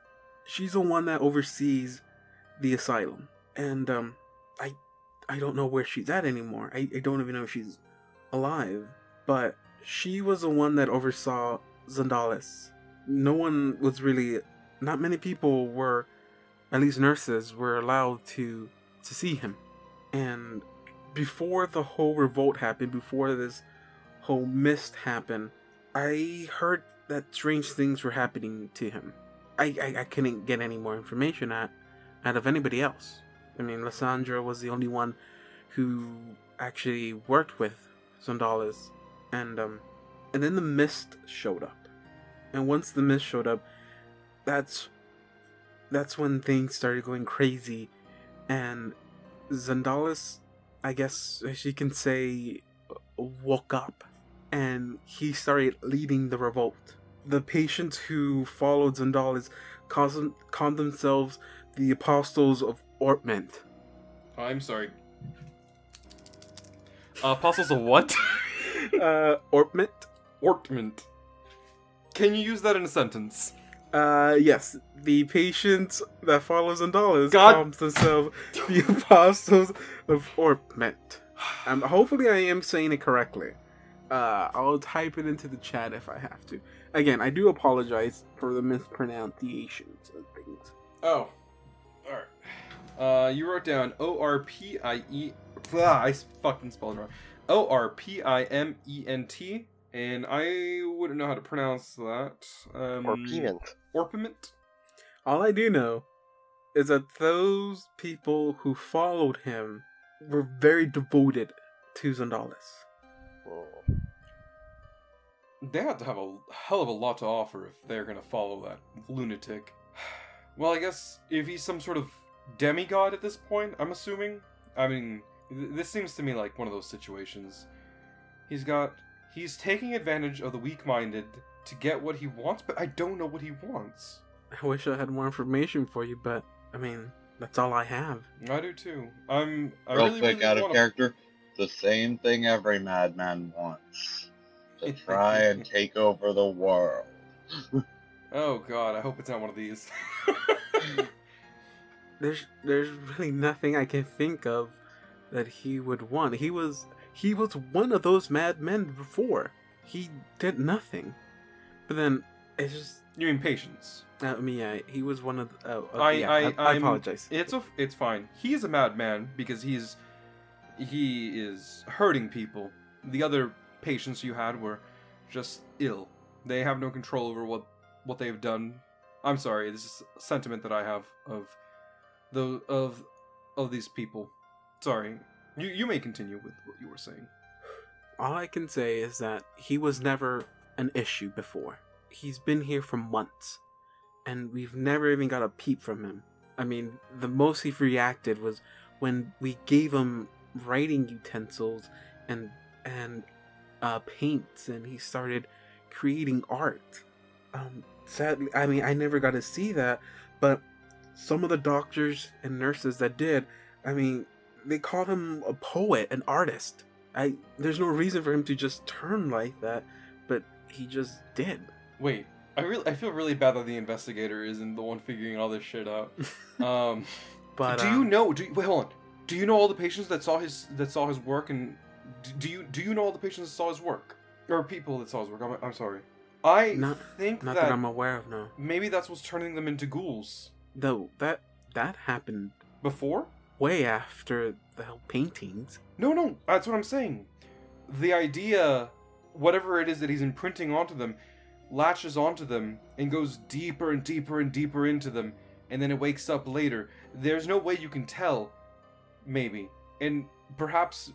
she's the one that oversees the asylum. And um I I don't know where she's at anymore. I, I don't even know if she's alive. But she was the one that oversaw Zandalis. No one was really not many people were at least nurses were allowed to to see him. And before the whole revolt happened, before this whole mist happened, I heard that strange things were happening to him. I, I, I couldn't get any more information out, out of anybody else. I mean, Lissandra was the only one who actually worked with Zondalis. And, um, and then the mist showed up. And once the mist showed up, that's, that's when things started going crazy. And Zondalis, I guess she can say, woke up. And he started leading the revolt the patients who followed Zandalis called, called themselves the Apostles of Orpment. I'm sorry. Uh, apostles of what? uh, Orpment? Ortment. Can you use that in a sentence? Uh, yes. The patients that follow Zandalis God- call themselves the Apostles of Orpment. Um, hopefully I am saying it correctly. Uh, I'll type it into the chat if I have to. Again, I do apologize for the mispronunciations of things. Oh. Alright. Uh, you wrote down O R P I E. Ah, I fucking spelled it wrong. O R P I M E N T. And I wouldn't know how to pronounce that. Um, Or piment. Orpiment? All I do know is that those people who followed him were very devoted to Zandalis. Oh. They have to have a hell of a lot to offer if they're gonna follow that lunatic. Well, I guess if he's some sort of demigod at this point, I'm assuming. I mean, th- this seems to me like one of those situations. He's got. He's taking advantage of the weak minded to get what he wants, but I don't know what he wants. I wish I had more information for you, but I mean, that's all I have. I do too. I'm. I Real really, quick, really out of wanna- character, the same thing every madman wants to try and take over the world. Oh god, I hope it's not one of these. There's there's really nothing I can think of that he would want. He was he was one of those madmen before. He did nothing. But then it's just you mean patience? Uh, I mean, yeah, he was one of. The, oh, oh, I, yeah, I, I, I apologize. It's a, it's fine. He's a madman because he's he is hurting people. The other patients you had were just ill. They have no control over what what they've done. I'm sorry. This is a sentiment that I have of the of of these people. Sorry. You you may continue with what you were saying. All I can say is that he was never an issue before. He's been here for months, and we've never even got a peep from him. I mean, the most he reacted was when we gave him writing utensils and and uh, paints, and he started creating art. Um, sadly, I mean, I never got to see that, but some of the doctors and nurses that did, I mean, they called him a poet, an artist. I there's no reason for him to just turn like that, but he just did. Wait. I really I feel really bad that the investigator isn't the one figuring all this shit out. Um But do you um, know? Do you, wait, hold on. Do you know all the patients that saw his that saw his work, and do you do you know all the patients that saw his work, or people that saw his work? I'm, I'm sorry. I Not- think Not that, that, I'm aware of, no. maybe that's what's turning them into ghouls. Though that that happened Before? Way after the paintings. No, no. That's what I'm saying. The idea, whatever it is that he's imprinting onto them, latches onto them and goes deeper and deeper and deeper into them, and then it wakes up later. There's no way you can tell, maybe. And perhaps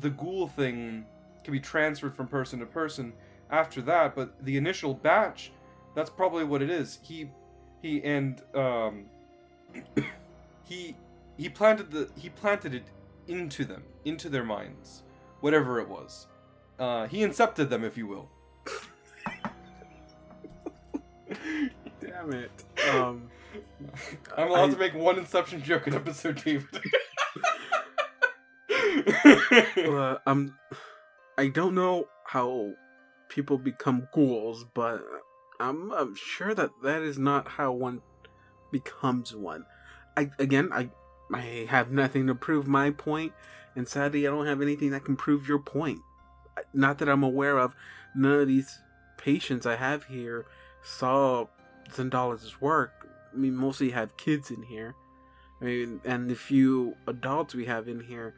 the ghoul thing can be transferred from person to person after that, but the initial batch, that's probably what it is. He he and um he he planted the he planted it into them, into their minds, whatever it was. Uh, he incepted them, if you will. Damn it. Um I'm allowed I- to make one Inception joke in episode, David. uh, um I don't know how people become ghouls, but I'm, I'm sure that that is not how one becomes one. I again, I I have nothing to prove my point, and sadly, I don't have anything that can prove your point. Not that I'm aware of. None of these patients I have here saw Zendalis' work. Mean, mostly have kids in here. I mean, and the few adults we have in here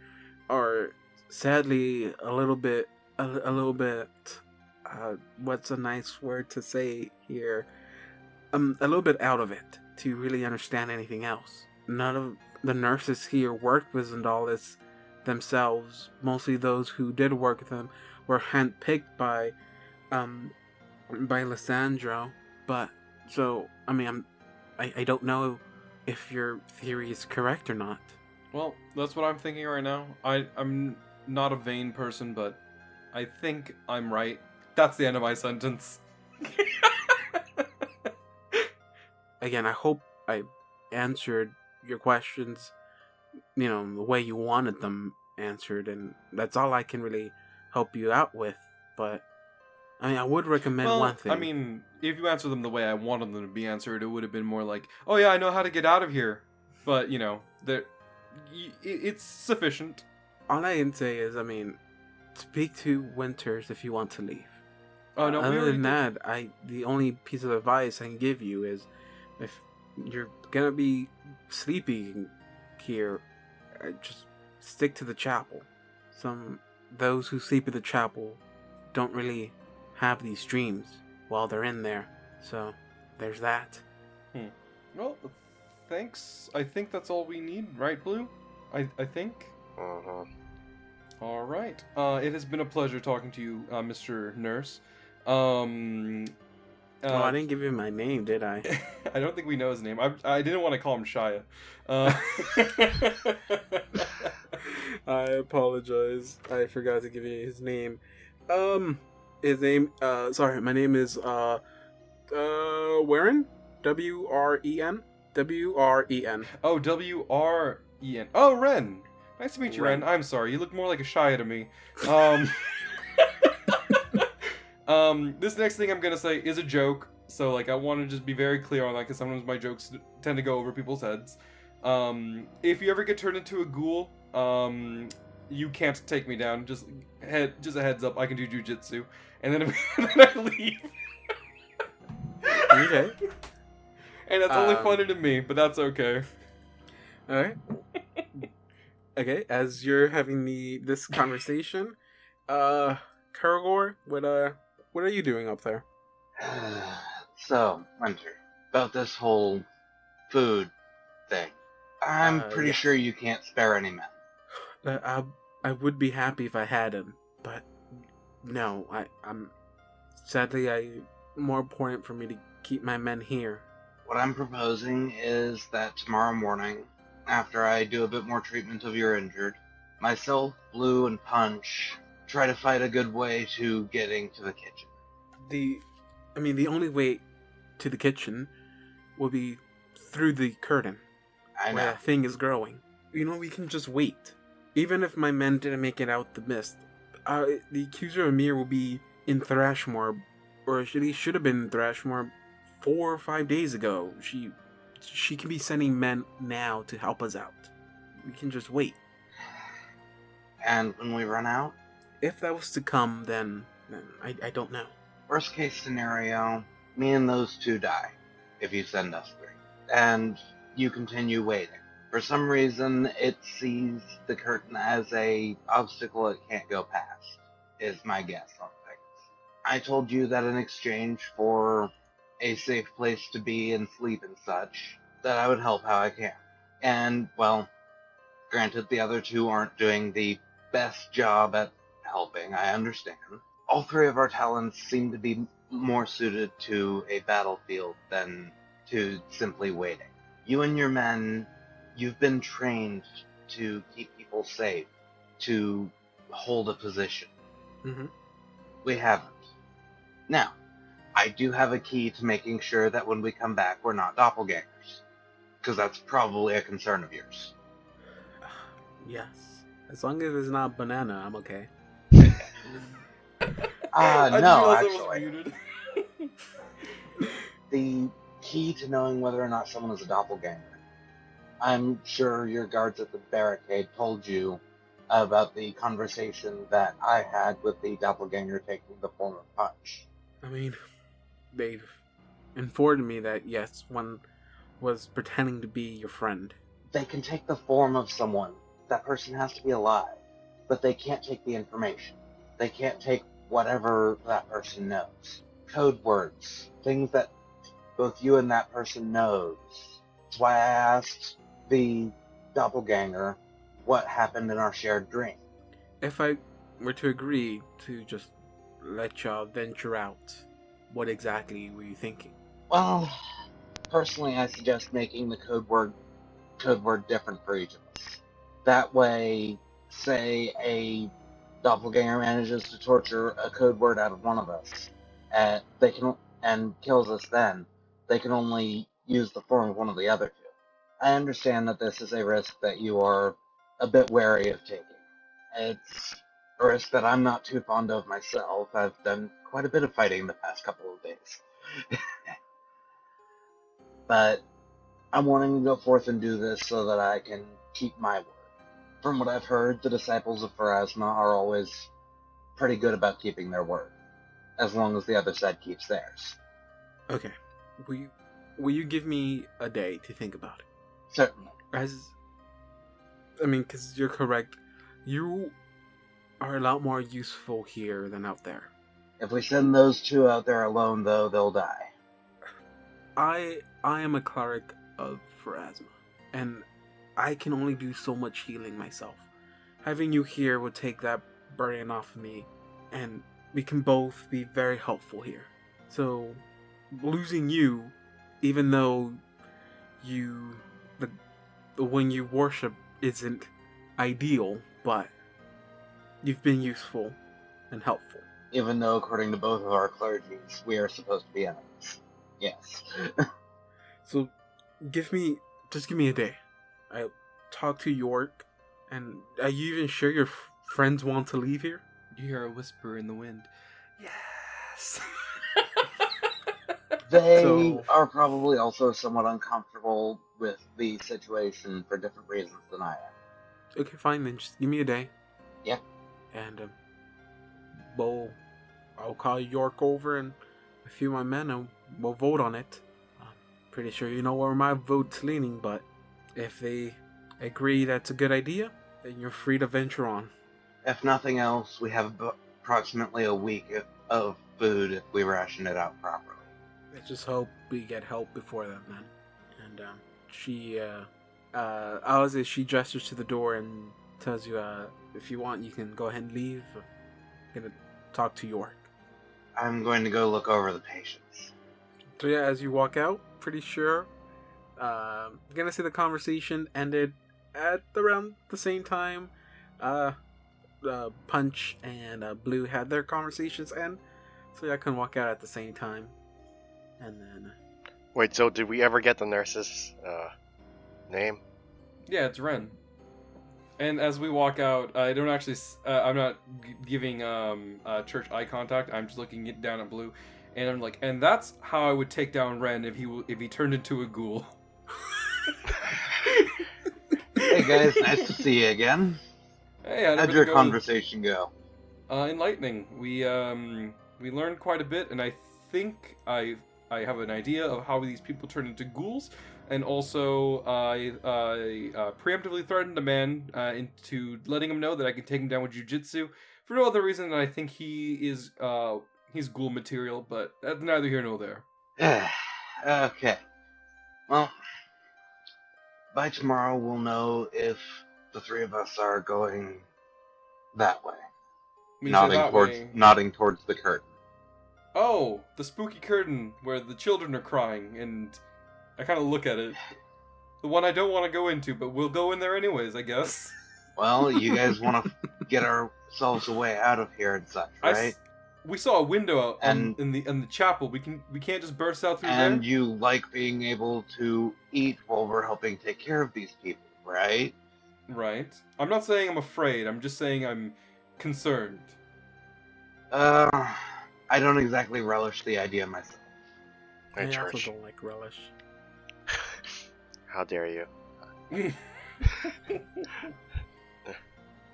are sadly a little bit, a, a little bit. Uh, what's a nice word to say here? Um, a little bit out of it to really understand anything else. None of the nurses here worked with Zendalis themselves. Mostly those who did work with them were handpicked by, um, by Lissandro. But so I mean, I'm, I, I don't know if your theory is correct or not. Well, that's what I'm thinking right now. I I'm not a vain person, but I think I'm right. That's the end of my sentence. Again, I hope I answered your questions, you know, the way you wanted them answered, and that's all I can really help you out with. But I mean, I would recommend well, one thing. I mean, if you answer them the way I wanted them to be answered, it would have been more like, "Oh yeah, I know how to get out of here." But you know, there, it's sufficient. all I can say is, I mean, speak to Winters if you want to leave. Oh no, Other than did- that, I the only piece of advice I can give you is, if you're gonna be sleeping here, uh, just stick to the chapel. Some those who sleep at the chapel don't really have these dreams while they're in there. So there's that. Well, thanks. I think that's all we need, right, Blue? I I think. Uh-huh. All right. Uh, it has been a pleasure talking to you, uh, Mr. Nurse. Um, uh, oh, I didn't give you my name, did I? I don't think we know his name. I, I didn't want to call him Shia. Uh, I apologize. I forgot to give you his name. Um, his name. Uh, sorry, my name is uh, uh, Warren. W R E N. W R E N. oh, W R E N. Oh, Ren. Nice to meet you, Ren. Ren. I'm sorry. You look more like a Shia to me. Um, um, this next thing I'm gonna say is a joke. So, like, I want to just be very clear on that because sometimes my jokes tend to go over people's heads. Um, if you ever get turned into a ghoul, um, you can't take me down. Just head, just a heads up. I can do jujitsu, and then, then I leave. Okay. And that's only Um, funny to me, but that's okay. All right. okay, as you're having the this conversation, uh, Karagor, what uh, what are you doing up there? so, Winter, about this whole food thing. I'm Uh, pretty sure you can't spare any men. Uh, I I would be happy if I had him, but no, I I'm sadly I more important for me to keep my men here. What I'm proposing is that tomorrow morning, after I do a bit more treatment of your injured, myself, Blue, and Punch try to find a good way to getting to the kitchen. The I mean the only way to the kitchen will be through the curtain I where that thing is growing. You know, we can just wait. Even if my men didn't make it out the mist, uh, the accuser Amir will be in Thrushmoor, or actually should have been in Thrushmoor four or five days ago. She, she can be sending men now to help us out. We can just wait. And when we run out, If that was to come, then, then I, I don't know. worst case scenario, me and those two die, if you send us three. And you continue waiting. For some reason, it sees the curtain as a obstacle it can't go past, is my guess on things. I told you that in exchange for a safe place to be and sleep and such, that I would help how I can. And, well, granted the other two aren't doing the best job at helping, I understand. All three of our talents seem to be more suited to a battlefield than to simply waiting. You and your men, you've been trained to keep people safe, to hold a position. Mm-hmm. We haven't. Now, I do have a key to making sure that when we come back, we're not doppelgangers. Because that's probably a concern of yours. Yes. As long as it's not banana, I'm okay. Uh, no, realized I was actually. the key to knowing whether or not someone is a doppelganger. I'm sure your guards at the barricade told you about the conversation that I had with the doppelganger taking the form of Punch. I mean, they've informed me that yes, one was pretending to be your friend. They can take the form of someone. That person has to be alive. But they can't take the information. They can't take whatever that person knows. Code words. Things that both you and that person knows. That's why I asked the doppelganger what happened in our shared dream. If I were to agree to just let y'all venture out, what exactly were you thinking? Well, personally, I suggest making the code word code word different for each of us. That way, say a doppelganger manages to torture a code word out of one of us, and they can and kills us. Then they can only use the form of one of the other two. I understand that this is a risk that you are a bit wary of taking. It's a risk that I'm not too fond of myself. I've done quite a bit of fighting the past couple of days. but I'm wanting to go forth and do this so that I can keep my word. From what I've heard, the disciples of Pharasma are always pretty good about keeping their word, as long as the other side keeps theirs. Okay, will you, will you give me a day to think about it? Certainly. As I mean, because you're correct, you are a lot more useful here than out there. If we send those two out there alone, though, they'll die. I I am a cleric of Pharasma, and I can only do so much healing myself. Having you here would take that burden off of me, and we can both be very helpful here. So, losing you, even though you the the one you worship isn't ideal, but you've been useful and helpful. Even though, according to both of our clergies, we are supposed to be enemies. Yes. So, give me just give me a day. I'll talk to York, and are you even sure your f- friends want to leave here? You hear a whisper in the wind. Yes. They So- are probably also somewhat uncomfortable with the situation for different reasons than I am. Okay, fine then. Just give me a day. Yeah. And um, we'll I'll call York over and a few of my men, and we'll vote on it. I'm pretty sure you know where my vote's leaning, but if they agree that's a good idea, then you're free to venture on. If nothing else, we have approximately a week of- food if we ration it out properly. I just hope we get help before then, man. And um, she, uh, uh, Alice, she gestures to the door and tells you, uh, if you want, you can go ahead and leave. I'm gonna talk to York. I'm going to go look over the patients. So yeah, as you walk out, pretty sure, um, you're gonna say the conversation ended at around the same time. Uh, uh, Punch and uh, Blue had their conversations end, so yeah, I can walk out at the same time. And then Wait, so did we ever get the nurse's uh, name? Yeah, it's Ren. And as we walk out, I don't actually. Uh, I'm not g- giving um, uh, church eye contact. I'm just looking down at Blue, and I'm like, and that's how I would take down Ren if he w- if he turned into a ghoul. Hey guys, nice to see you again. Hey, How'd your conversation go? Uh, enlightening. We um we learned quite a bit, and I think I I have an idea of how these people turn into ghouls, and also I I uh, preemptively threatened a man uh, into letting him know that I can take him down with jujitsu for no other reason than I think he is uh he's ghoul material, but that's neither here nor there. okay. Well, by tomorrow we'll know if the three of us are going that way. Nodding that towards way- nodding towards the curtain. Oh, the spooky curtain where the children are crying, and I kind of look at it. The one I don't want to go into, but we'll go in there anyways, I guess. Well, you guys want to get ourselves a way out of here and such, I right? We saw a window out on- in the in the chapel. We can we can't just burst out through And there. And you like being able to eat while we're helping take care of these people, right? Right. I'm not saying I'm afraid. I'm just saying I'm concerned. Uh, I don't exactly relish the idea myself. Hey, I also don't like relish. How dare you?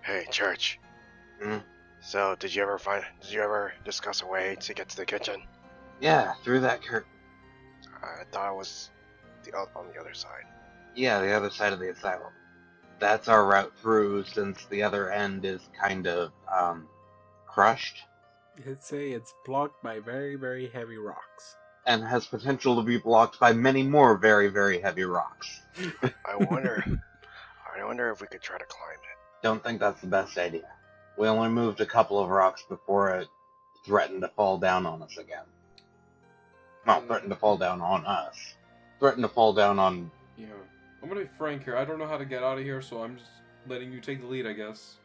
Hey, church. Hmm? So, did you ever find? Did you ever discuss a way to get to the kitchen? Yeah, through that curtain. I thought it was the oth- on the other side. Yeah, the other side of the asylum. That's our route through, since the other end is kind of um, crushed I'd say it's blocked by very, very heavy rocks. and has potential to be blocked by many more very, very heavy rocks. I wonder. I wonder if we could try to climb it. Don't think that's the best idea. We only moved a couple of rocks before it threatened to fall down on us again. Well, threatened to fall down on us. Threatened to fall down on. Yeah. I'm gonna be frank here. I don't know how to get out of here, so I'm just letting you take the lead, I guess.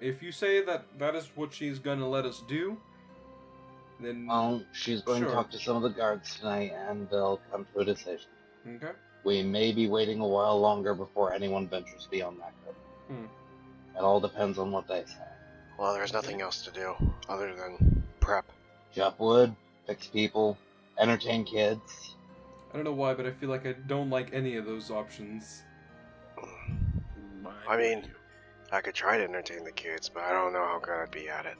If you say that that is what she's gonna let us do, then Well, she's going Sure. to talk to some of the guards tonight, and they'll come to a decision. okay. We may be waiting a while longer before anyone ventures beyond that. Hmm. It all depends on what they say. Well, there's nothing else to do other than prep. Chop wood, fix people, entertain kids. I don't know why, but I feel like I don't like any of those options. I mean, I could try to entertain the kids, but I don't know how good I'd be at it.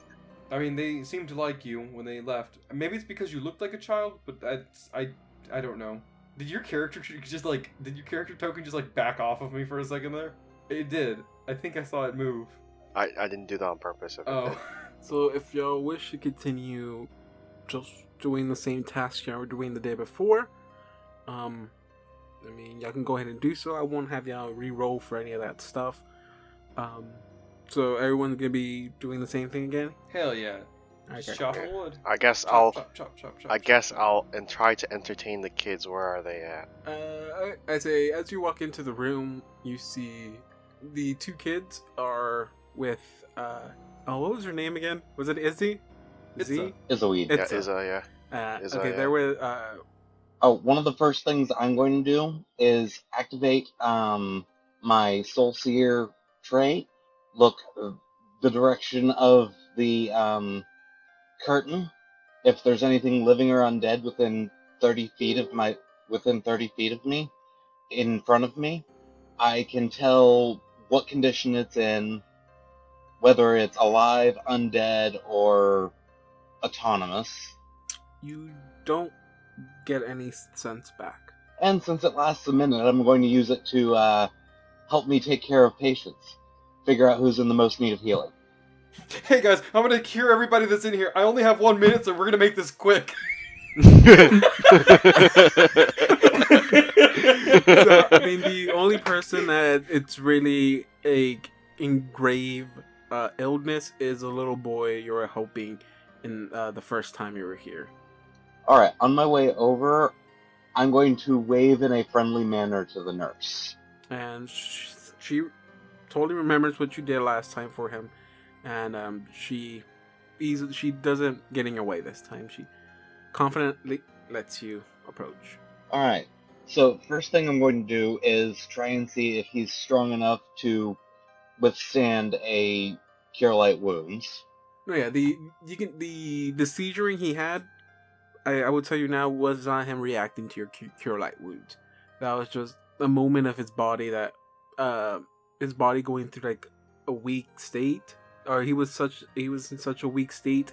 I mean, they seemed to like you when they left. Maybe it's because you looked like a child, but that's I I don't know. Did your character just like did your character token just like back off of me for a second there? It did. I think I saw it move. I, I didn't do that on purpose. Oh. So if y'all wish to continue just doing the same task y'all were doing the day before, um, I mean, y'all can go ahead and do so. I won't have y'all re-roll for any of that stuff. Um, so everyone's gonna be doing the same thing again. Hell yeah. Okay. Chop Okay. wood. I guess Chop, I'll. chop, chop, chop, chop, I chop, guess chop. I'll and try to entertain the kids. Where are they at? Uh, I, I say as you walk into the room, you see the two kids are with. Uh, oh, what was her name again? Was it Izzy? izzy Z? a- Is a weed. Yeah, a- is uh, yeah. Uh, Is, okay, they're with. Uh, Oh, one of the first things I'm going to do is activate um, my Soul Seer trait. Look uh, the direction of the um, curtain. If there's anything living or undead within 30 feet of my within 30 feet of me, in front of me, I can tell what condition it's in, whether it's alive, undead, or autonomous. you don't get any sense back. And since it lasts a minute, I'm going to use it to uh, help me take care of patients. Figure out who's in the most need of healing. Hey guys, I'm gonna cure everybody that's in here. I only have one minute, so we're gonna make this quick. So, I mean, the only person that it's really a engraved uh, illness is a little boy you were helping in uh, the first time you were here. Alright, on my way over, I'm going to wave in a friendly manner to the nurse. and she, she totally remembers what you did last time for him, and um, she easily she doesn't get in your way this time. She confidently lets you approach. Alright, so first thing I'm going to do is try and see if he's strong enough to withstand a cure light wounds. No, yeah, the you can the the seizuring he had, I, I would tell you now was not him reacting to your cu- cure light wounds. That was just a moment of his body that, uh, his body going through like a weak state, or he was such he was in such a weak state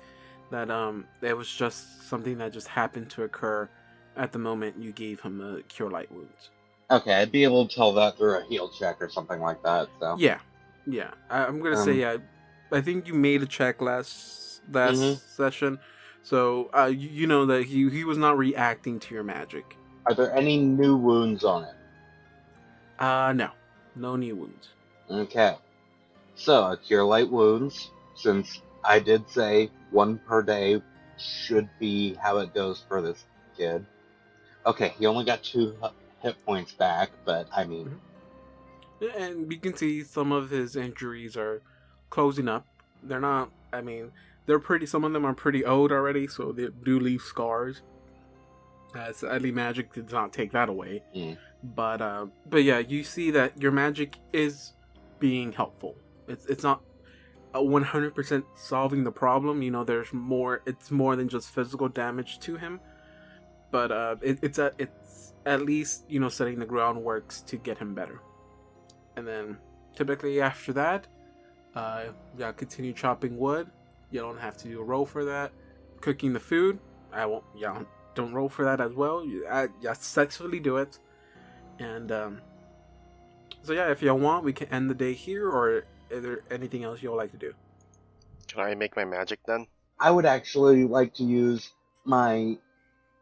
that um it was just something that just happened to occur at the moment you gave him a cure light wounds. Okay, I'd be able to tell that through a heal check or something like that, so. Yeah, yeah. I, I'm gonna Um, say yeah. I think you made a check last last Mhm. session, so uh, you, you know that he he was not reacting to your magic. Are there any new wounds on it? Uh no, no new wounds. Okay. So, a cure light wounds, since I did say one per day should be how it goes for this kid. Okay, he only got two hit points back, but I mean, And you can see some of his injuries are closing up. They're not. I mean, they're pretty. Some of them are pretty old already, so they do leave scars. Uh, sadly, magic did not take that away. Mm. But uh, but yeah, you see that your magic is being helpful. It's it's not. A 100% solving the problem. You know, there's more. It's more than just physical damage to him, but uh, it, it's a, it's at least you know setting the groundworks to get him better. And then typically after that, uh, yeah, continue chopping wood. You don't have to do a roll for that. Cooking the food, I won't. Yeah, don't roll for that as well. You, I, yeah, successfully do it. And um, so yeah, if y'all want, we can end the day here, or is there anything else y'all like to do? Can I make my magic then? I would actually like to use my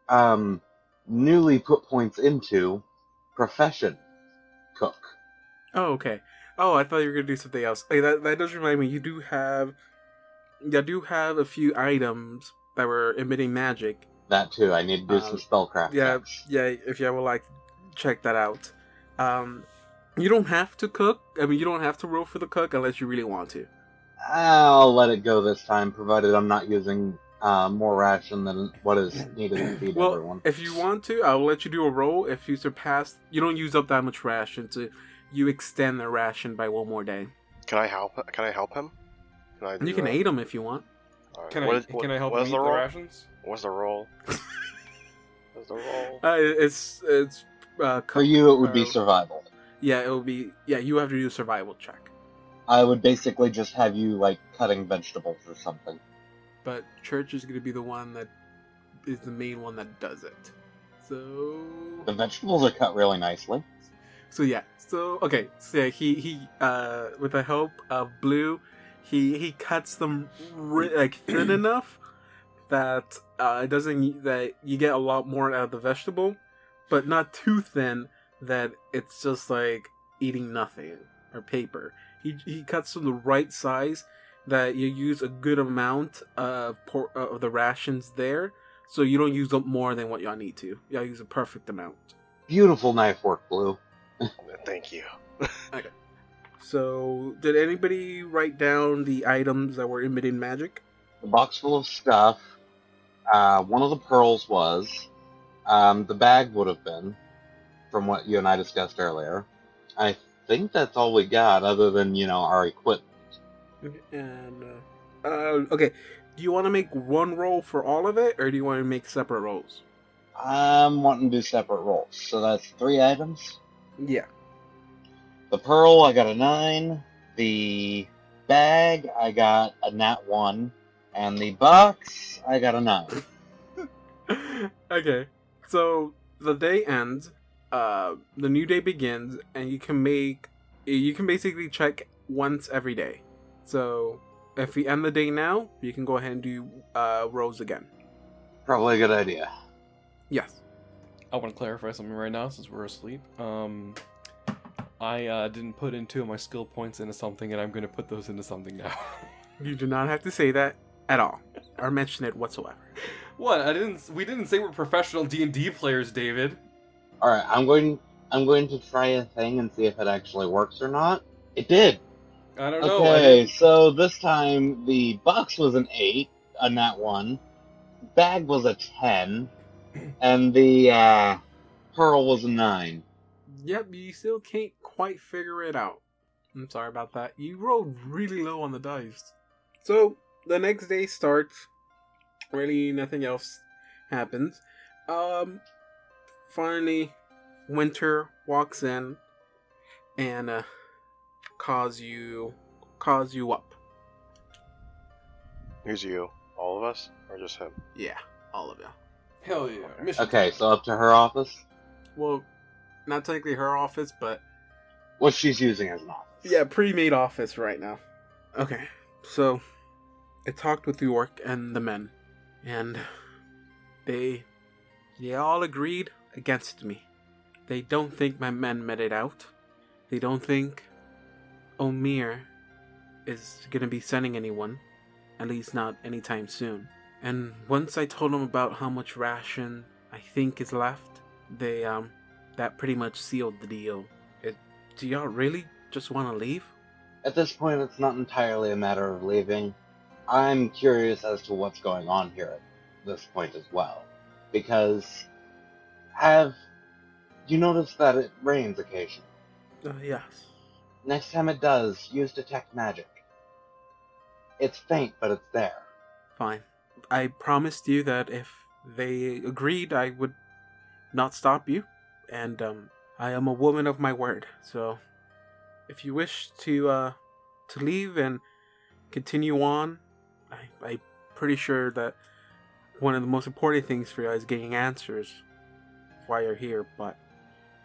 um, newly put points into profession cook. Oh, okay. Oh, I thought you were gonna do something else. Hey, that that does remind me. You do have, you do have a few items that were emitting magic. That too. I need to do Um, some spellcraft. Yeah, checks. yeah. If you would like, check that out. Um, you don't have to cook. I mean, you don't have to roll for the cook unless you really want to. I'll let it go this time, provided I'm not using uh, more ration than what is needed to feed Well, everyone. if you want to, I'll let you do a roll. If you surpass, you don't use up that much ration, so you extend the ration by one more day. Can I help? Can I help him? Can I? You can that? aid him if you want. Alright, Can what I is- what- can I help him is eat the the roll? rations? What's the roll? What's the roll? Uh, it's it's uh, For you, it would be uh, survival. Yeah, it will be. Yeah, you have to do a survival check. I would basically just have you like cutting vegetables or something. But church is going to be the one that is the main one that does it. So The vegetables are cut really nicely. So yeah, so okay, so yeah, he he uh with the help of Blue, he he cuts them ri- like thin enough that uh it doesn't that you get a lot more out of the vegetable, but not too thin that it's just like eating nothing or paper. He he cuts them the right size that you use a good amount of por- uh, of the rations there, so you don't use up more than what y'all need to. Y'all use a perfect amount. Beautiful knife work, Blue. Thank you. okay. So, did anybody write down the items that were emitting magic? The box full of stuff. Uh, one of the pearls was. Um, the bag would have been, from what you and I discussed earlier. I think that's all we got, other than you know our equipment. And uh, uh, okay, do you want to make one roll for all of it, or do you want to make separate rolls? I'm wanting to do separate rolls, so that's three items. Yeah. The pearl, I got a nine. The bag, I got a nat one, and the box, I got a nine. okay, so the day ends. Uh, the new day begins, and you can make you can basically check once every day. So if we end the day now, you can go ahead and do uh, rolls again. Probably a good idea. Yes. I want to clarify something right now since we're asleep. Um, I uh, didn't put in two of my skill points into something, and I'm going to put those into something now. You do not have to say that at all, or mention it whatsoever. what? I didn't. We didn't say we're professional D and D players, David. All right, I'm going. I'm going to try a thing and see if it actually works or not. It did. I don't know. Okay, so this time the box was an eight, a nat one. Bag was a ten, and the uh, pearl was a nine. Yep, you still can't quite figure it out. I'm sorry about that. You rolled really low on the dice. So the next day starts. Really, nothing else happens. Um, finally, winter walks in and uh, calls you calls you up. Who's you? All of us, or just him? Yeah, all of you. Hell yeah. Mission. Okay, so up to her office. Well, not technically her office, but What she's using as an office. Yeah, pre-made office right now. Okay, so I talked with York and the men, and they they all agreed against me. They don't think my men met it out. They don't think Omir is gonna be sending anyone, at least not anytime soon. And once I told them about how much ration I think is left, they um that pretty much sealed the deal. It, do y'all really just want to leave? At this point, it's not entirely a matter of leaving. I'm curious as to what's going on here at this point as well. Because have you noticed that it rains occasionally? Uh, yes. Next time it does, use detect magic. It's faint, but it's there. Fine. I promised you that if they agreed, I would not stop you, and um, I am a woman of my word. So, if you wish to uh, to leave and continue on, I, I'm pretty sure that one of the most important things for you is getting answers why you're here. But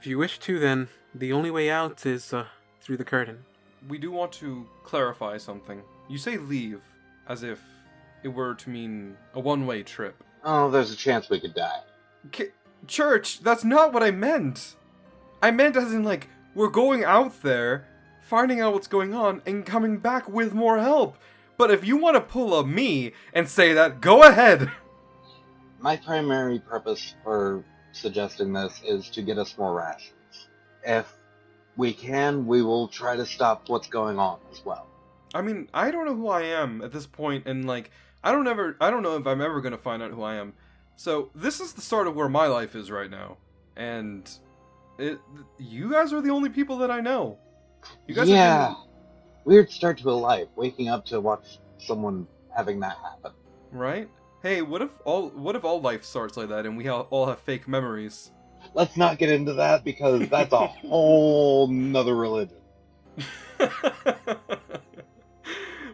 if you wish to, then the only way out is uh, through the curtain. We do want to clarify something. You say leave as if it were to mean a one way trip. Oh, there's a chance we could die. K- Church, that's not what I meant. I meant as in, like, we're going out there, finding out what's going on, and coming back with more help. But if you want to pull a me and say that, go ahead. My primary purpose for suggesting this is to get us more rations. If we can, we will try to stop what's going on as well. I mean, I don't know who I am at this point, and like, I don't ever, I don't know if I'm ever gonna find out who I am. So this is the start of where my life is right now, and it, you guys are the only people that I know. You guys yeah. are Weird start to a life, waking up to watch someone having that happen. right. Hey, what if all, what if all life starts like that, and we all have fake memories? Let's not get into that because that's a whole nother religion.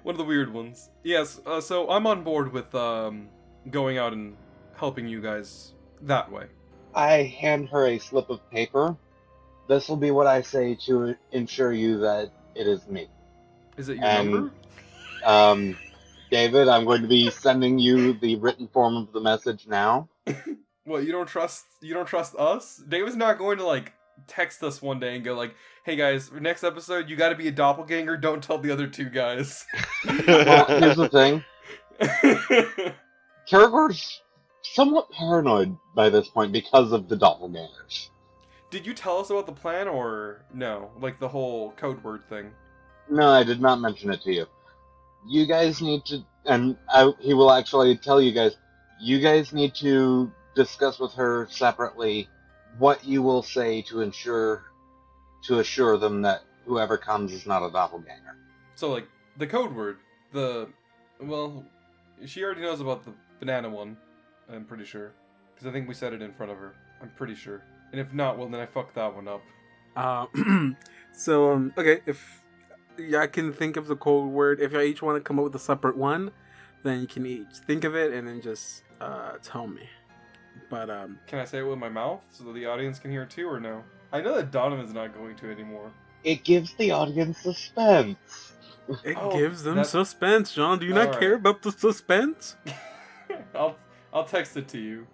One of the weird ones. Yes, uh, so I'm on board with um, going out and helping you guys that way. I hand her a slip of paper. This will be what I say to ensure you that it is me. Is it your And- number? Um, David, I'm going to be sending you the written form of the message now. Well, you don't trust? You don't trust us? David's not going to like text us one day and go like, "Hey guys, next episode you got to be a doppelganger. Don't tell the other two guys." Well, here's the thing. Karagor's somewhat paranoid by this point because of the doppelgangers. Did you tell us about the plan or no? Like the whole code word thing. No, I did not mention it to you. You guys need to, and I, he will actually tell you guys, you guys need to discuss with her separately what you will say to ensure, to assure them that whoever comes is not a doppelganger. So like the code word, the well, she already knows about the banana one. I'm pretty sure because I think we said it in front of her. I'm pretty sure. And if not, well then I fucked that one up. Uh, so um, okay, if yeah, I can think of the code word, if y'all each want to come up with a separate one, then you can each think of it and then just uh, tell me. But um, Can I say it with my mouth so that the audience can hear too, or no? I know that Donovan's not going to anymore. It gives the audience suspense. it Oh, gives them that- suspense, John. Do you not Alright. care about the suspense? I'll I'll text it to you.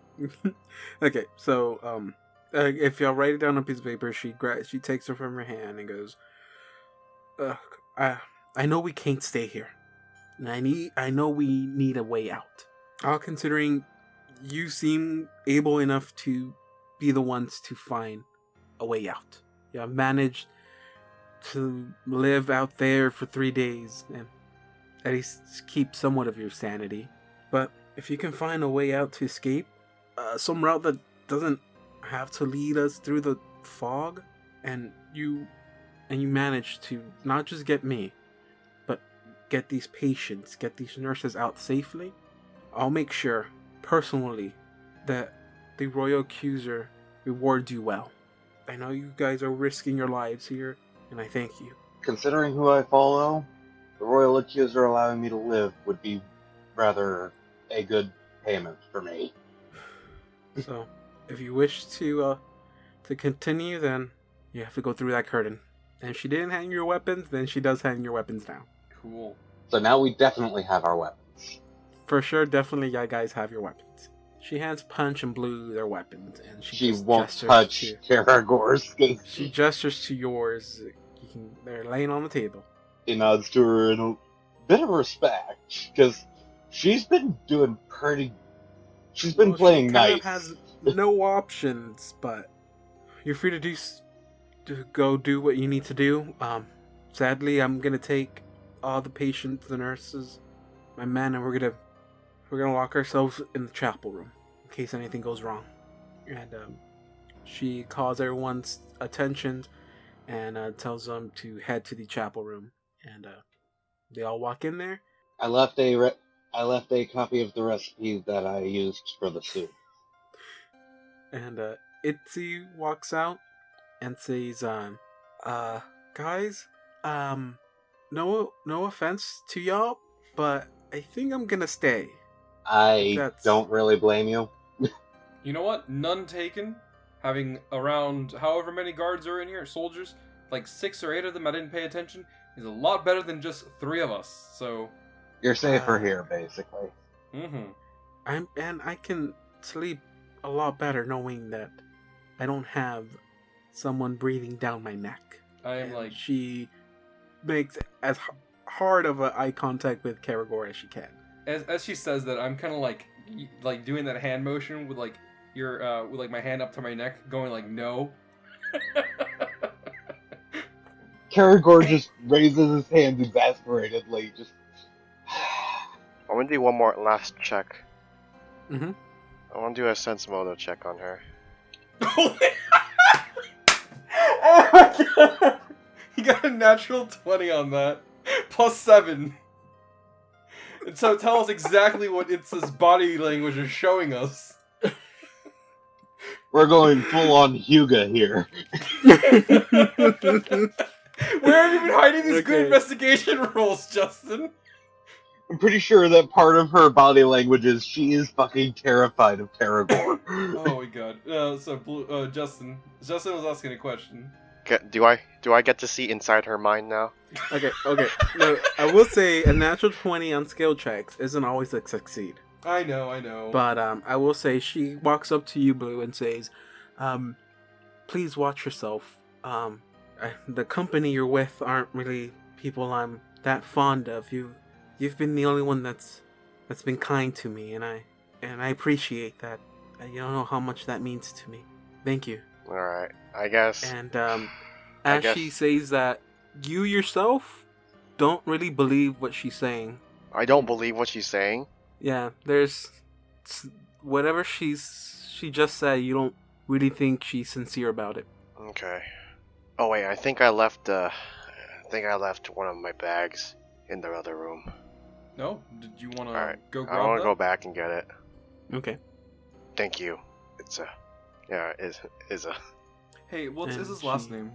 okay, so um, uh, if y'all write it down on a piece of paper, she gra- she takes it from her hand and goes, I I know we can't stay here, and I need I know we need a way out. All considering, you seem able enough to be the ones to find a way out. You have managed to live out there for three days and at least keep somewhat of your sanity. But if you can find a way out to escape, uh, some route that doesn't have to lead us through the fog, and you and you manage to not just get me, but get these patients, get these nurses out safely, I'll make sure personally that the royal accuser rewards you well. I know you guys are risking your lives here, and I thank you. Considering who I follow, the royal accuser allowing me to live would be rather a good payment for me. So, if you wish to uh, to continue, then you have to go through that curtain. And if she didn't hang your weapons, then she does hang your weapons now. Cool. So now we definitely have our weapons. For sure, definitely, you guys have your weapons. She hands Punch and Blue their weapons, and she, She won't gestures touch To, Karagor's she gestures to yours. You can. They're laying on the table. He nods to her in a bit of respect because she's been doing pretty. She's been Well, she playing kind nice. of has no options, but you're free to do to go do what you need to do. Um, sadly, I'm gonna take all the patients, the nurses, my men, and we're gonna we're gonna lock ourselves in the chapel room in case anything goes wrong. And um, she calls everyone's attention and uh, tells them to head to the chapel room, and uh, they all walk in there. I left a re- I left a copy of the recipe that I used for the soup. And uh, Itzy walks out and says, um, uh, guys, um, no, no offense to y'all, but I think I'm gonna stay. I That's- don't really blame you. You know what? None taken. Having around however many guards are in here, soldiers, like six or eight of them, I didn't pay attention, is a lot better than just three of us. So, You're safer Uh, here, basically. mm-hmm. I'm, and I can sleep a lot better knowing that I don't have someone breathing down my neck. I am And like, she makes as hard of a eye contact with Karagor as she can. as, as she says that, I'm kind of like, like doing that hand motion with like your, uh, with like my hand up to my neck, going like, no. Karagor just raises his hands exasperatedly, just. I want to do one more last check. Mhm. I want to do a sense motive check on her. He got a natural 20 on that. Plus 7. And so tell us exactly what it's this body language is showing us. We're going full on Huga here. Where have you been hiding these Okay. good investigation rolls, Justin? I'm pretty sure that part of her body language is she is fucking terrified of Karagor. Oh my god. Uh, so, Blue, uh, Justin. Justin was asking a question. Get, do I do I get to see inside her mind now? okay, okay. No, I will say a natural 20 on skill checks isn't always a succeed. I know, I know. But um, I will say she walks up to you, Blue, and says, um, "Please watch yourself. Um, I, the company you're with aren't really people I'm that fond of. You, you've been the only one that's that's been kind to me, and I and I appreciate that. You don't know how much that means to me. Thank you." All right, I guess. And um, as guess- she says that, you yourself don't really believe what she's saying. I don't believe what she's saying. Yeah, there's whatever she's she just said. You don't really think she's sincere about it. Okay. Oh wait, I think I left. Uh, I think I left one of my bags in the other room. no? Did you want to Alright, go I want to go back and get it. Okay. Thank you. It's a, yeah, is is a. Hey, what's And his last she- name?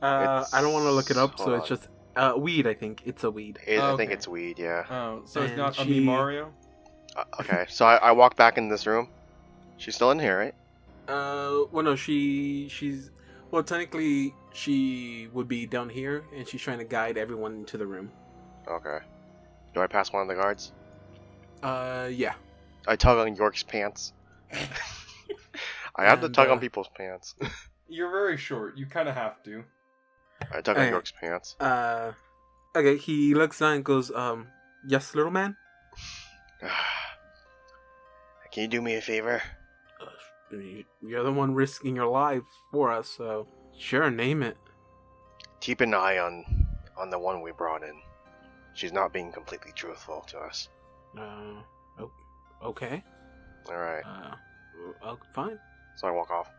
Uh, I don't want to look it up, so Hold it's just uh, weed. I think it's a weed. It, I think it's weed. Yeah. Oh, so it's not she- Ami Mario? Uh, okay, so I, I walk back in this room. She's still in here, right? Uh, well, no, she she's well, technically she would be down here, and she's trying to guide everyone into the room. Okay. Do I pass one of the guards? Uh, yeah. I tug on York's pants. I have to tug uh, on people's pants. You're very short. You kind of have to. I tug on okay. York's pants. Uh, okay. He looks down and goes, um, yes, little man. Can you do me a favor? Uh, you're the one risking your life for us, so sure, name it. Keep an eye on on the one we brought in. She's not being completely truthful to us. Uh, oh, okay. All right. Uh, oh, fine. So I walk off.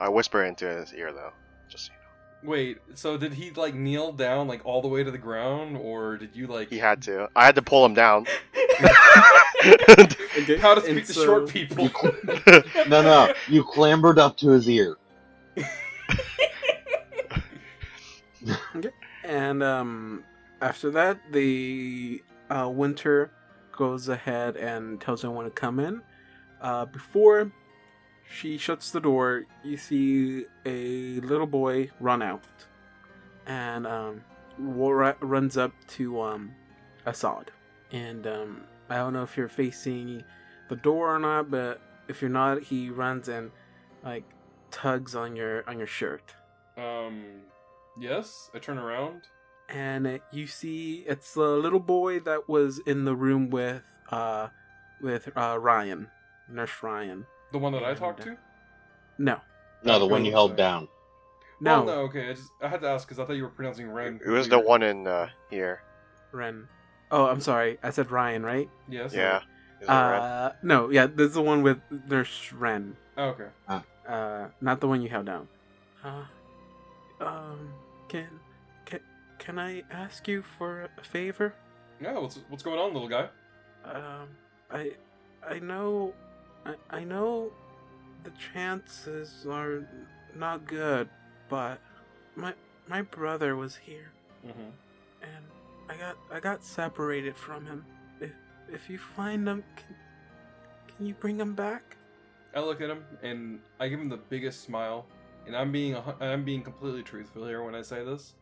I whisper into his ear though, just so you know. Wait, so did he like kneel down like all the way to the ground, or did you like? He had to. I had to pull him down. Okay. How to and speak to so- short people? No, no, you clambered up to his ear. And um, after that, the uh, winter goes ahead and tells everyone to come in. Uh, before she shuts the door, you see a little boy run out, and um, runs up to um, Assad. And um, I don't know if you're facing the door or not, but if you're not, he runs and like tugs on your on your shirt. um, yes. I turn around. and uh, you see it's the little boy that was in the room with uh with uh Ryan, Nurse Ryan. The one that I talked to. No, No, the one you held down. no, Oh, no. Okay. I just I had to ask because I thought you were pronouncing Ren. It was the one in uh, here. Ren. Oh, I'm sorry, I said Ryan, right? Yes. Yeah. Is it red? Uh, no, yeah, this is the one with Nurse Ren. Oh, okay. Uh, not the one you held down. Uh, um, can can can I ask you for a favor? Yeah, what's what's going on, little guy? Um, I, I know, I, I know, the chances are not good, but my my brother was here, Mm-hmm. and I got I got separated from him. If if you find him, can, can you bring him back? I look at him and I give him the biggest smile, and I'm being a, I'm being completely truthful here when I say this.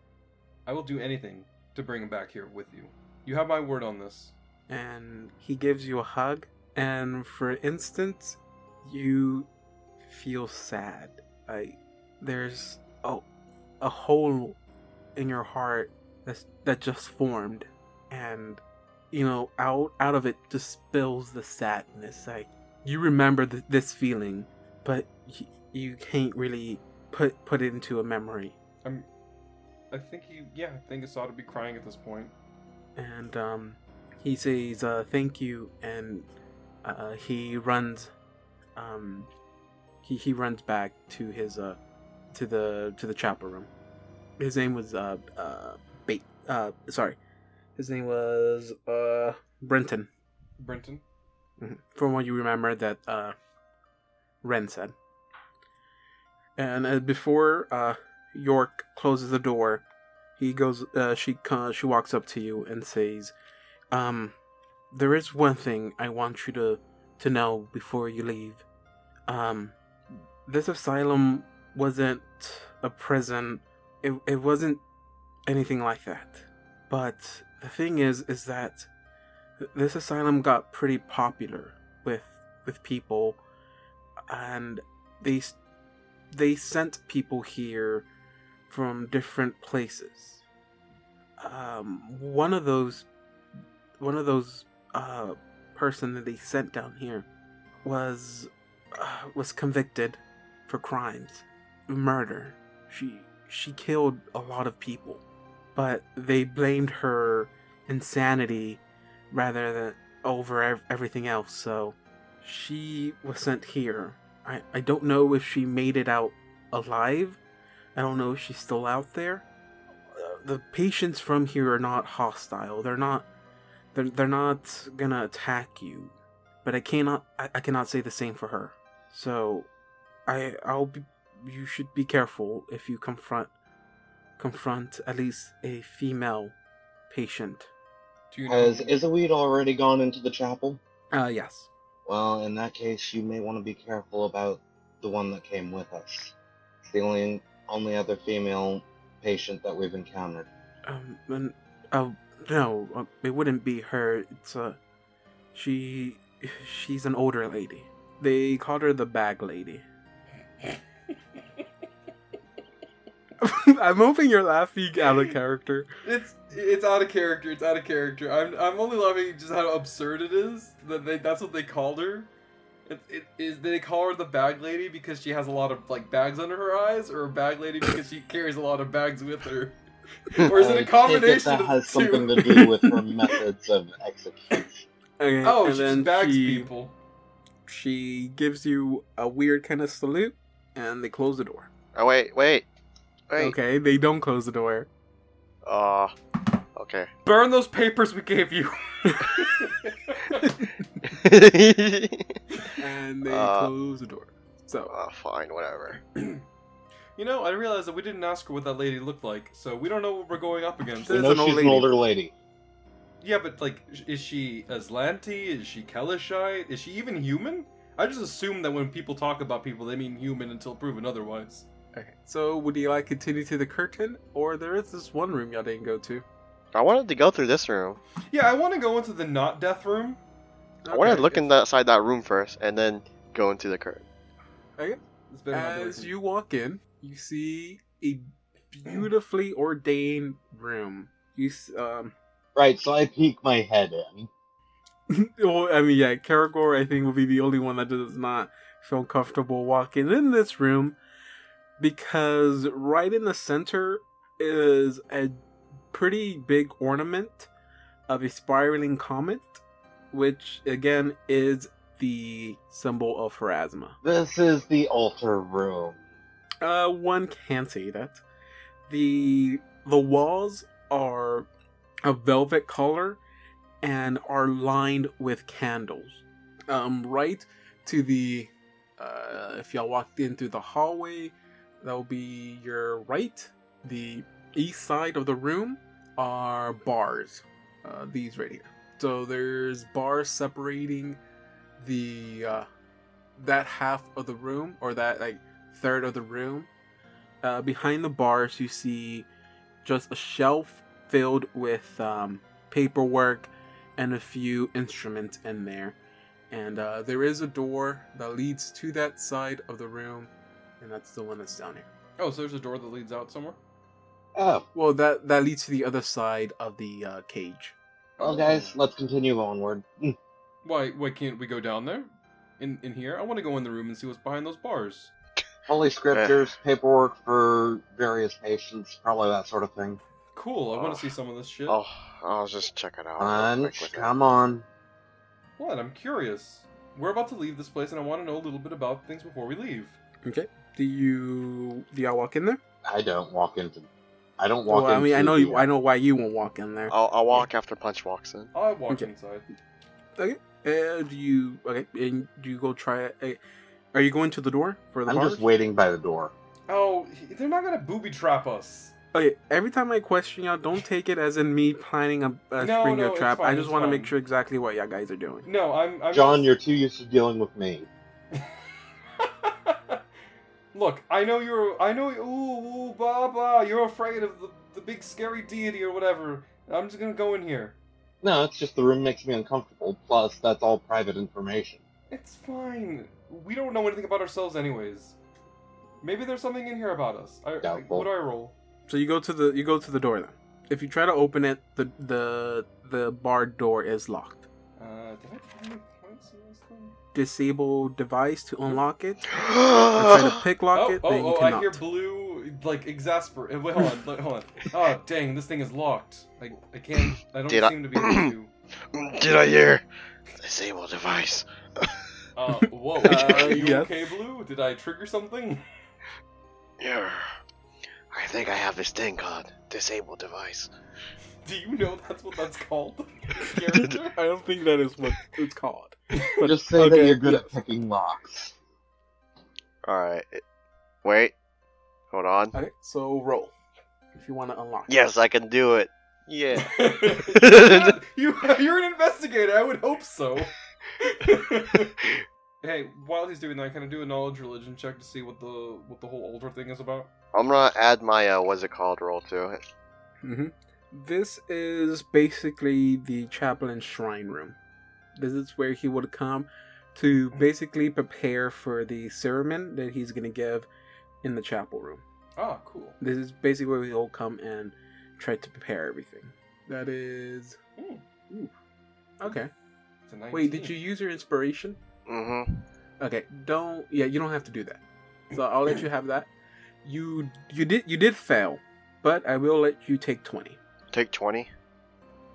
I will do anything to bring him back here with you. You have my word on this. and he gives you a hug and for instance, you feel sad like there's a, a hole in your heart that's, that just formed and you know out out of it just spills the sadness like you remember th- this feeling but y- you can't really put put it into a memory I'm. I think he. Yeah, I think it's ought to be crying at this point. and um, he says uh, thank you and uh, he runs um, he, he runs back to his uh, to the to the chapel room his name was uh, uh, bait uh, sorry his name was uh, brenton Brenton. Mhm. from what you remember that uh, ren said and uh, before uh, york closes the door he goes uh, she co- she walks up to you and says um there is one thing i want you to to know before you leave. Um this asylum wasn't a prison. It, it wasn't anything like that. But the thing is is that this asylum got pretty popular with with people. And they they sent people here from different places. Um, one of those, one of those uh, person that they sent down here was uh, was convicted for crimes, murder. She she killed a lot of people, but they blamed her insanity rather than over ev- everything else. So she was sent here. I, I don't know if she made it out alive. I don't know if she's still out there. Uh, the patients from here are not hostile. They're not. They're, they're not gonna attack you. But I cannot. I, I cannot say the same for her. So, I I'll be. You should be careful if you confront confront at least a female patient. Do you Has Isaweed already gone into the chapel? Uh yes. Well, in that case, you may want to be careful about the one that came with us. It's the only only other female patient that we've encountered. Um, and, uh, no, uh, it wouldn't be her. It's a. she, she's an older lady. They called her the bag lady. I'm hoping you're laughing out of character. It's it's out of character. It's out of character. I'm I'm only laughing just how absurd it is that they that's what they called her. It, it is they call her the bag lady because she has a lot of like bags under her eyes, or a bag lady because she carries a lot of bags with her. Or is it I a take combination that has the something two? to do with her methods of execution. Okay, Oh, and she then bags she, people. She gives you a weird kind of salute, and they close the door. Oh wait, wait, wait. Okay, they don't close the door. Uh, okay. Burn those papers we gave you. and they Uh, close the door. So uh, fine, whatever. you know, I realized that we didn't ask her what that lady looked like, so we don't know what we're going up against. There's We know an she's lady. an older lady. Yeah, but like, is she Azlanti? Is she Kelishite? Is she even human? I just assume that when people talk about people, they mean human until proven otherwise. okay. So would you like to continue to the curtain, or there is this one room y'all didn't go to? I wanted to go through this room. Yeah, I want to go into the not death room. I wanted Okay. to look inside that room first, and then go into the curtain. It's better not As doing you walk in, you see a beautifully ordained room. You um. Right, so I peek my head in. well, I mean, yeah, Karagor, I think, will be the only one that does not feel comfortable walking in this room because right in the center is a pretty big ornament of a spiraling comet, which again is the symbol of Pharasma. This is the altar room. Uh, one can say that. the The walls are a velvet color, and are lined with candles. Um, right to the, uh, if y'all walked in through the hallway, that will be your right. The east side of the room are bars. Uh, these right here. So there's bars separating the uh, that half of the room or that like third of the room. Uh, behind the bars, you see just a shelf filled with um, paperwork and a few instruments in there. And uh, there is a door that leads to that side of the room, and that's the one that's down here. Oh, so there's a door that leads out somewhere. Oh, Well, that that leads to the other side of the uh, cage. well, guys, let's continue onward. Why? Why can't we go down there? In in here, I want to go in the room and see what's behind those bars. Holy scriptures, paperwork for various patients, probably that sort of thing. Cool. I want to see some of this shit. Oh, I'll just check it out. real Punch, quick with it. come on. What? I'm curious. We're about to leave this place, and I want to know a little bit about things before we leave. Okay. Do you do y'all walk in there? I don't walk into. I don't walk Well, I mean, I know you. I know why you won't walk in there. I'll, I'll walk after Punch walks in. I walk Okay. inside. Okay. Uh, do you okay? And do you go try it? Uh, are you going to the door for the I'm bars? just waiting by the door. Oh, they're not gonna booby trap us. Oh, okay. Every time I question y'all, don't take it as in me planning a, a No, string no, a it's trap. I just want to make sure exactly what y'all guys are doing. No, I'm. I'm John, just- you're too used to dealing with me. Look, I know you're. I know. Ooh, ooh, blah, blah. You're afraid of the, the big scary deity or whatever. I'm just gonna go in here. No, it's just the room makes me uncomfortable. Plus, that's all private information. It's fine. We don't know anything about ourselves, anyways. Maybe there's something in here about us. I, I, Doubtful. what do I roll? So you go to the you go to the door then. If you try to open it, the the the barred door is locked. Uh, did I get any points in this thing? Disable device to unlock it. Or try to pick lock oh, it. oh, then you oh! I hear blue, like exasperate. Wait, hold on, look, hold on. Oh, dang! This thing is locked. I, I can't. I don't Did I- seem to be able to. Did I hear? Disable device. Uh, whoa! Uh, are you yes. okay, blue? Did I trigger something? Yeah. I think I have this thing called disable device. Do you know that's what that's called? Character? I don't think that is what it's called. But- just say that you're good yes. at picking locks. Alright. Wait. Hold on. Okay, so roll if you want to unlock. it. Yes, I can do it. Yeah. you, you're an investigator. I would hope so. hey, while he's doing that, can I do a knowledge religion check to see what the what the whole altar thing is about? I'm gonna add my, uh, what's it called roll to it. hmm This is basically the chaplain's shrine room. This is where he would come to basically prepare for the sermon that he's going to give in the chapel room. Ah, cool. This is basically where he'll come and try to prepare everything. That is. Hmm, Ooh. Okay. It's a 19. Wait, did you use your inspiration? Mm-hmm. Okay, don't. Yeah, you don't have to do that. So I'll let you have that. You you did you did fail, but I will let you take twenty. Take 20.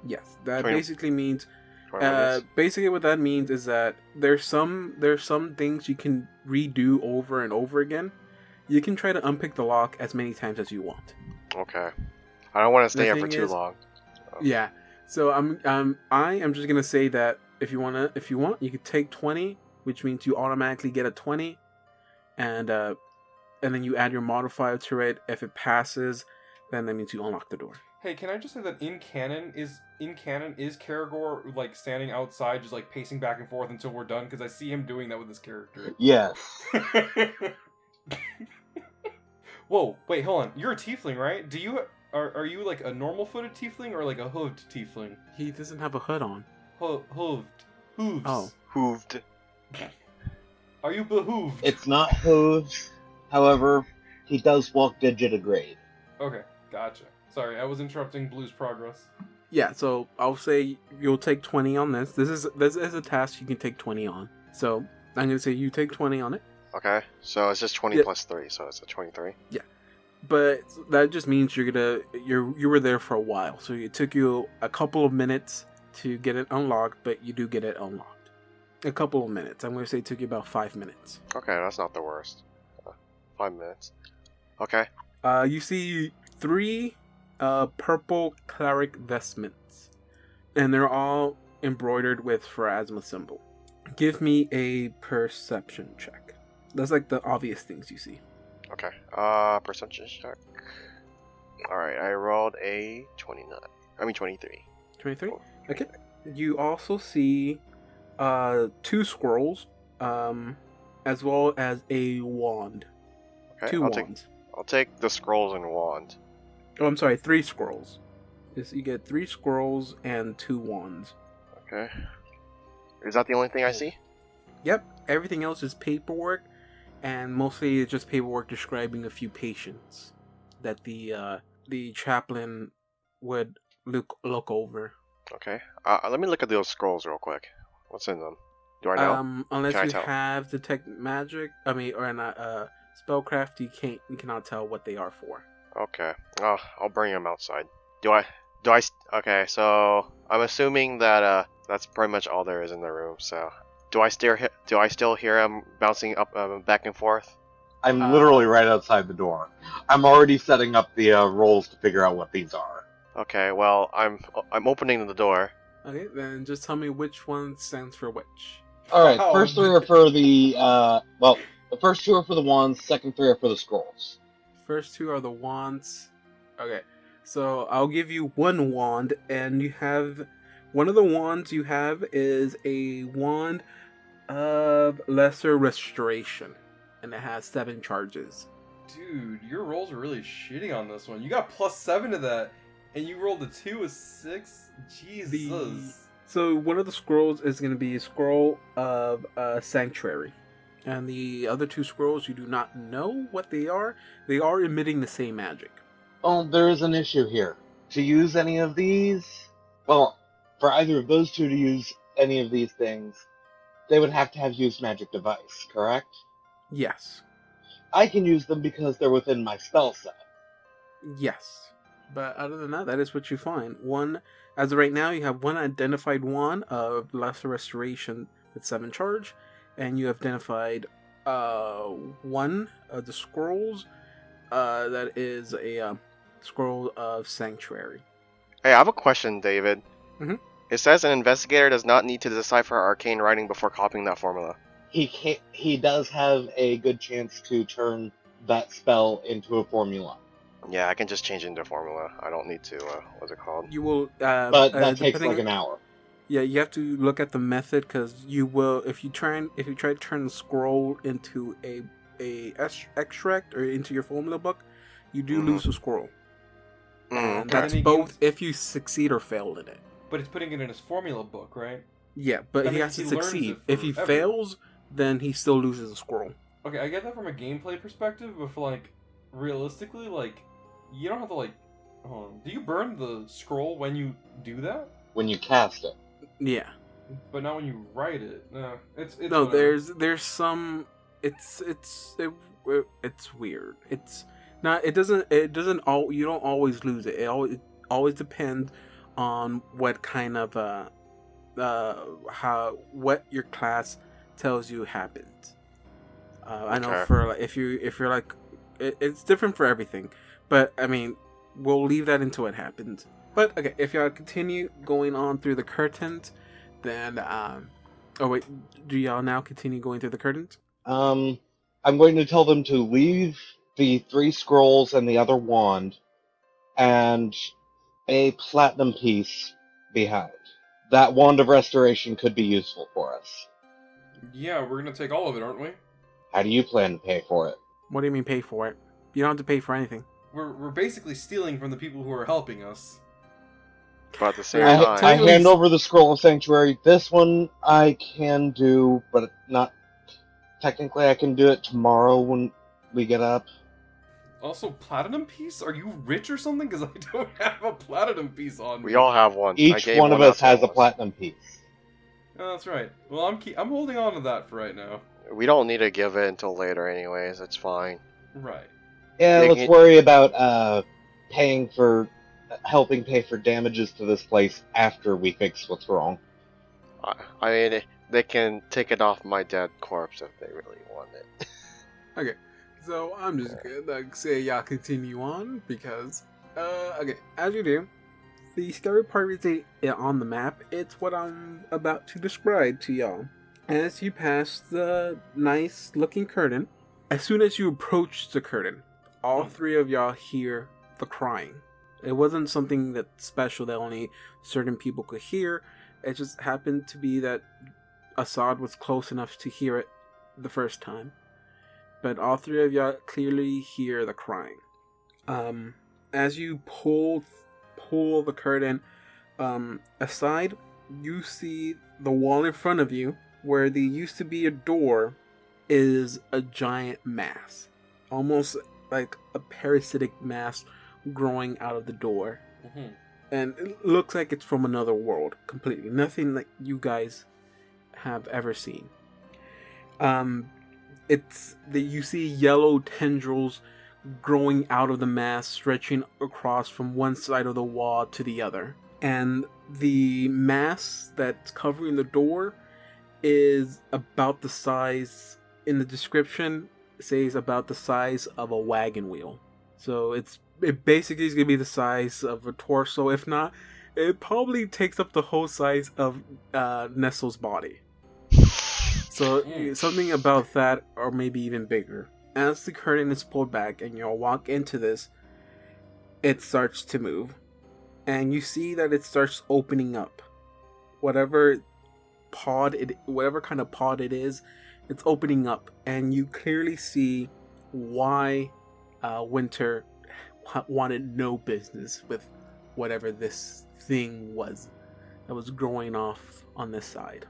Yes, that 20. basically means Uh, basically, what that means is that there's some there's some things you can redo over and over again. You can try to unpick the lock as many times as you want. Okay. I don't want to stay here for too is- long. Yeah. So I'm um I am just gonna say that if you wanna if you want you could take twenty, which means you automatically get a twenty, and uh, and then you add your modifier to it. If it passes, then that means you unlock the door. Hey, can I just say that in canon is in canon is Karagor like standing outside, just like pacing back and forth until we're done? Because I see him doing that with his character. Yes. Whoa, wait, hold on. You're a tiefling, right? Do you are are you like a normal footed tiefling or like a hooved tiefling? He doesn't have a hood on. Ho- hooved, hooves. Oh. Hooved. Are you behooved? It's not hooves. However, he does walk digitigrade. Okay, gotcha. Sorry, I was interrupting Blue's progress. Yeah. So I'll say you'll take twenty on this. This is this is a task you can take twenty on. So I'm gonna say you take twenty on it. Okay. So it's just 20 Yeah. plus 3, so it's a 23. Yeah, but that just means you're gonna you're you were there for a while so it took you a couple of minutes to get it unlocked but you do get it unlocked a couple of minutes i'm gonna say it took you about five minutes Okay, that's not the worst. Uh, five minutes. Okay. uh you see three uh purple cleric vestments and they're all embroidered with Pharasma symbol. Give me a perception check. That's like the obvious things you see. Okay. Uh, perception check. All right. I rolled a twenty-nine. I mean twenty-three. 23 okay you also see uh two scrolls um as well as a wand Okay. 2 I'll take. wands I'll take the scrolls and wand. oh i'm sorry three scrolls Yes, you get three scrolls and two wands Okay. Is that the only thing I see? yep everything else is paperwork and mostly it's just paperwork describing a few patients that the uh the chaplain would look look over Okay. Uh, let me look at those scrolls real quick. What's in them? Do I know? Um, unless Can I you tell? have detect magic, I mean, or not uh, spellcraft, you can't, you cannot tell what they are for. Okay. Oh, I'll bring them outside. Do I? Do I? s- Okay. So I'm assuming that uh, that's pretty much all there is in the room. So, do I still he- do I still hear him bouncing up uh, back and forth? I'm Uh, literally right outside the door. I'm already setting up the uh, rolls to figure out what these are. Okay. Well, I'm I'm opening the door. Okay, then just tell me which one stands for which. All right, Oh. first three are for the uh, well, the first two are for the wands. Second three are for the scrolls. First two are the wands. Okay, so I'll give you one wand, and you have one of the wands you have is a wand of lesser restoration, and it has seven charges. Dude, your rolls are really shitty on this one. You got plus seven to that, and you rolled a two with six. Jesus. So one of the scrolls is going to be a scroll of uh, sanctuary, and the other two scrolls you do not know what they are. They are emitting the same magic. Oh, there is an issue here. To use any of these, well, for either of those two to use any of these things, they would have to have used magic device, correct? Yes, I can use them because they're within my spell set. yes. But other than that, that is what you find. One, as of right now, you have one identified one of lesser restoration with seven charge, and you have identified uh, one of the scrolls uh, that is a uh, scroll of sanctuary. Hey, I have a question, David. Mhm. It says an investigator does not need to decipher arcane writing before copying that formula. He can he does have a good chance to turn that spell into a formula, Yeah, I can just change into formula. I don't need to. Uh, what's it called? You will, uh, but uh, that takes depending- like an hour. Yeah, you have to look at the method because you will if you try and if you try to turn the scroll into a a ex- extract or into your formula book, you do Mhm. lose the scroll. Mm, And that's both if you succeed or fail in it. But it's putting it in his formula book, right? Yeah, but That he has to he succeed. If he forever. fails, then he still loses the scroll. Okay, I get that from a gameplay perspective, but for like realistically, like you don't have to like. Hold on. Do you burn the scroll when you do that? when you cast it. Yeah. But not when you write it. No, it's, it's no, whatever. there's there's some. It's it's it, it's weird. It's not. It doesn't. It doesn't. All you don't always lose it. It always it always depends on what kind of uh uh how what your class tells you happens. Uh, I know Okay. for like if you if you're like it, it's different for everything, but I mean we'll leave that until it happens. But okay, if y'all continue going on through the curtains, then um oh wait, do y'all now continue going through the curtains? Um, I'm going to tell them to leave the three scrolls and the other wand, and a platinum piece behind. That wand of restoration could be useful for us. Yeah, we're gonna take all of it, aren't we? How do you plan to pay for it? What do you mean pay for it? You don't have to pay for anything. We're we're basically stealing from the people who are helping us. But at the same I, time, I hand over the scroll of sanctuary. This one I can do, but not technically. I can do it tomorrow when we get up. Also, platinum piece? Are you rich or something? Because I don't have a platinum piece on me. we all have one. Each gave one of us has a of platinum piece. Oh, that's right. Well, I'm keep- I'm holding on to that for right now. We don't need to give it until later, anyways. It's fine. Right. Yeah, They let's can- worry about uh, paying for helping pay for damages to this place after we fix what's wrong. I, I mean, they can take it off my dead corpse if they really want it. Okay, so I'm just gonna say y'all continue on because uh okay, as you do, the scary part isn't on the map, it's what I'm about to describe to y'all. As you pass the nice looking curtain, as soon as you approach the curtain, all three of y'all hear the crying. It wasn't something that special that only certain people could hear. It just happened to be that Assad was close enough to hear it the first time. But all three of y'all clearly hear the crying. Um, as you pull pull the curtain um, aside, you see the wall in front of you, where there used to be a door, is a giant mass, almost like a parasitic mass growing out of the door, Mhm. and it looks like it's from another world completely. Nothing that you guys have ever seen. Um, it's that you see yellow tendrils growing out of the mass, stretching across from one side of the wall to the other. And the mass that's covering the door is about the size, in the description, says about the size of a wagon wheel. So it's it basically is gonna be the size of a torso. If not, it probably takes up the whole size of uh, Nestle's body. So Mm. something about that, or maybe even bigger. As the curtain is pulled back and you'll walk into this, it starts to move, and you see that it starts opening up. Whatever pod it, whatever kind of pod it is, it's opening up, and you clearly see why uh, Winter wanted no business with whatever this thing was that was growing off on this side.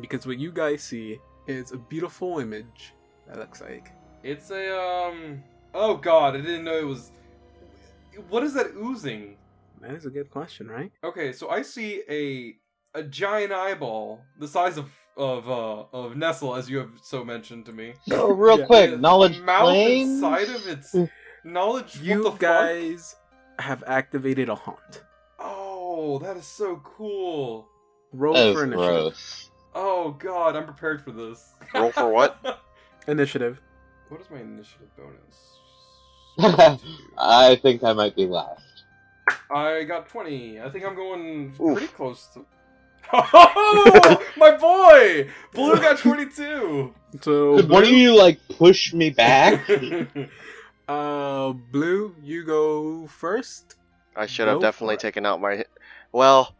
Because what you guys see is a beautiful image that looks like. It's a um. Oh God, I didn't know it was. What is that oozing? That is a good question, right? Okay, so I see a a giant eyeball the size of of uh of Nestle, as you have so mentioned to me. So real Yeah. quick, The knowledge mouth plane. inside of its knowledge. what You the fuck? guys have activated a haunt. Oh, that is so cool. Roll That for is initiative. gross. Oh God, I'm prepared for this. Roll for what? Initiative. what is my initiative bonus? I think I might be last. I got 20. I think I'm going Oof. pretty close to. Oh, my boy! Blue got 22. So Could one of you like push me back? uh, blue, you go first. I should have Go definitely it. taken out my. Well,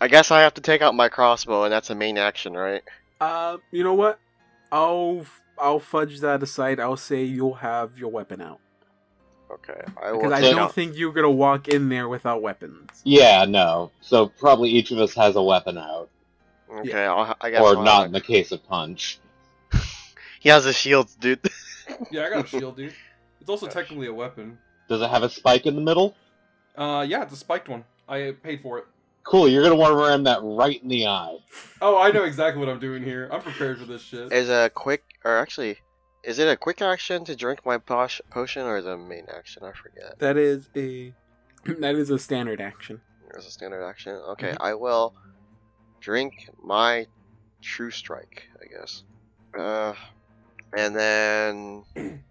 I guess I have to take out my crossbow, and that's a main action, right? Uh, you know what? I'll I'll fudge that aside. I'll say you'll have your weapon out Okay, I will because I don't out. think you're gonna walk in there without weapons. yeah, no. So probably each of us has a weapon out, Okay, I'll, I guess. or I'll not have in the case of Punch. a- He has a shield, dude. yeah, I got a shield, dude. It's also technically a weapon. Does it have a spike in the middle? Uh, yeah, it's a spiked one. I paid for it. Cool. You're gonna want to ram that right in the eye. Oh, I know exactly what I'm doing here. I'm prepared for this shit. is a quick, or actually, is it a quick action to drink my posh, potion, or is it a main action? I forget. That is a that is a standard action. There's a standard action. Okay, Mhm. I will drink my true strike, I guess. Uh, and then,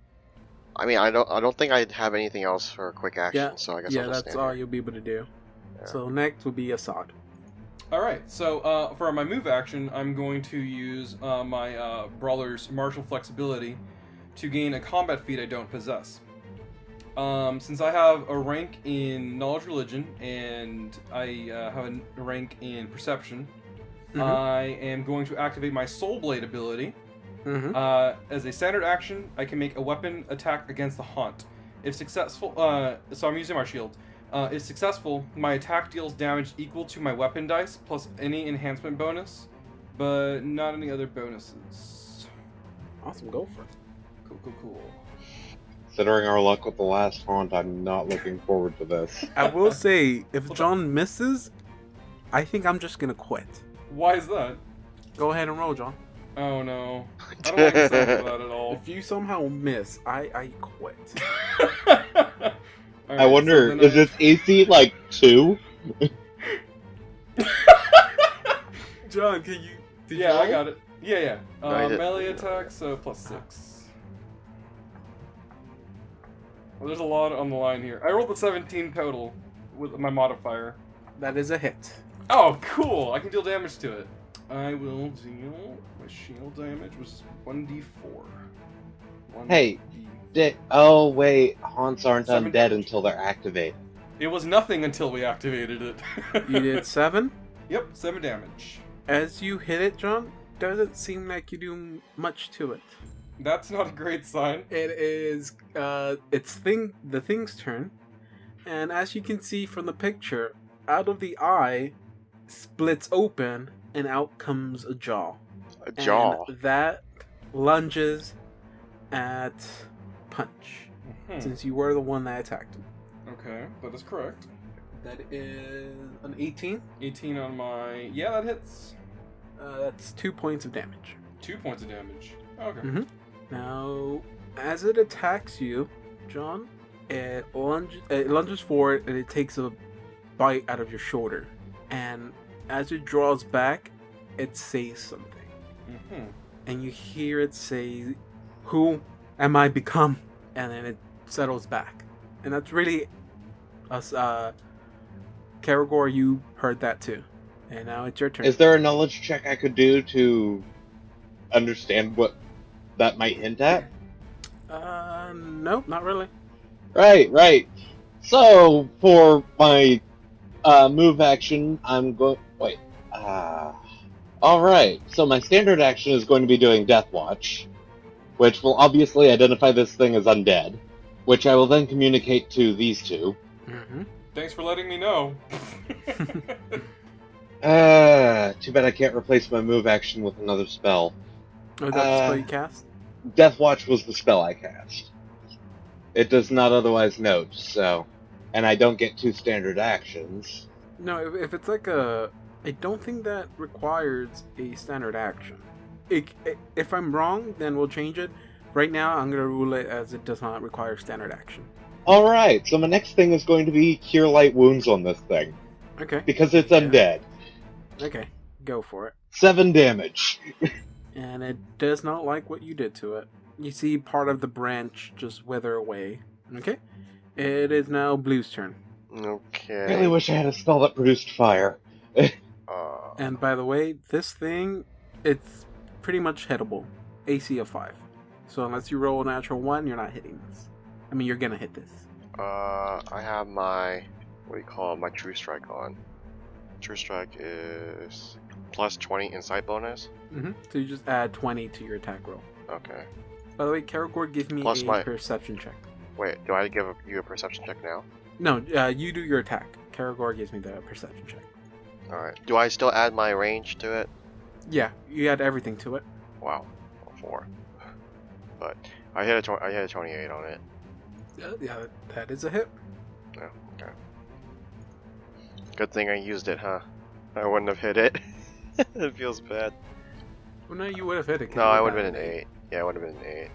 I mean, I don't, I don't think I have anything else for a quick action, Yeah, so I guess yeah, I'll just that's all you'll be able to do. Yeah. So next will be Assad. All right, so uh, for my move action, I'm going to use uh, my uh, brawler's martial flexibility to gain a combat feat I don't possess. Um, since I have a rank in knowledge religion and I uh, have a rank in perception, Mhm. I am going to activate my soul blade ability. Mm-hmm. Uh, as a standard action, I can make a weapon attack against the haunt. If successful, uh, so I'm using my shield. Uh, if successful, my attack deals damage equal to my weapon dice plus any enhancement bonus, but not any other bonuses. Awesome, go for it. Cool, cool, cool. Considering our luck with the last haunt, I'm not looking forward to this. I will say, if John misses, I think I'm just gonna quit. Why is that? Go ahead and roll, John. Oh no, I don't like the sound of that at all. If you somehow miss, I I quit. All I wonder, so then is this AC like two? John, can you? Did yeah, I got it. Yeah, yeah. No, Uh, did- melee attack, so plus six. Well, there's a lot on the line here. I rolled a 17 total. with my modifier. That is a hit. Oh, cool! I can deal damage to it. I will deal my shield damage, which is one d four. Hey, Di- oh wait, haunts aren't Seven undead damage. until they're activated. It was nothing until we activated it. You did seven. Yep, seven damage. As you hit it, John, doesn't seem like you do much to it. That's not a great sign. It is uh it's thing the thing's turn. And as you can see from the picture, out of the eye splits open and out comes a jaw. A jaw. And that lunges at Punch. Hmm, Since you were the one that attacked him. Okay, that is correct. That is an 18. 18 on my. Yeah, that hits. Uh, that's two points of damage. Two points of damage. Okay. Mhm. Now, as it attacks you, John, it lunges, it lunges forward and it takes a bite out of your shoulder. And as it draws back, it says something. hmm And you hear it say, Who am I become? And then it settles back. And that's really us, uh, Karagor, you heard that too. And now it's your turn. Is there a knowledge check I could do to understand what that might hint at? Uh, nope, not really. Right, right. So for my uh, move action, I'm going. Wait. Uh, all right. So my standard action is going to be doing Deathwatch, which will obviously identify this thing as undead, which I will then communicate to these two. Mm-hmm. Thanks for letting me know. Uh, too bad I can't replace my move action with another spell. Oh, is that Uh, spell you cast? Deathwatch was the spell I cast. It does not otherwise note, so. And I don't get two standard actions. No, if, if it's like a, I don't think that requires a standard action. It, it- if I'm wrong, then we'll change it. Right now, I'm gonna rule it as it does not require standard action. Alright, so my next thing is going to be Cure Light Wounds on this thing, Okay. because it's Yeah. undead. Okay. Go for it. Seven damage. And it does not like what you did to it. You see part of the branch just wither away. Okay. It is now Blue's turn. Okay. I really wish I had a spell that produced fire. Uh, And by the way, this thing, it's pretty much hittable. AC of 5. So unless you roll a natural 1, you're not hitting this. I mean, you're gonna hit this. uh, I have my what do you call it? My true strike on. True strike is plus twenty insight bonus. Mm-hmm. So you just add 20 to your attack roll. Okay. By the way, Karagor, give me Plus a my- perception check. Wait, do I give you a perception check now? No, uh, you do your attack. Karagor gives me the perception check. All right. Do I still add my range to it? Yeah, you add everything to it. Wow, four. But I hit a tw- I hit a twenty-eight on it. Yeah, yeah, that is a hit. Yeah, okay. Good thing I used it, huh? I wouldn't have hit it. it feels bad. Well, no, you would have hit it. 'cause No, I would have been an eight. Yeah, I would have been an eight.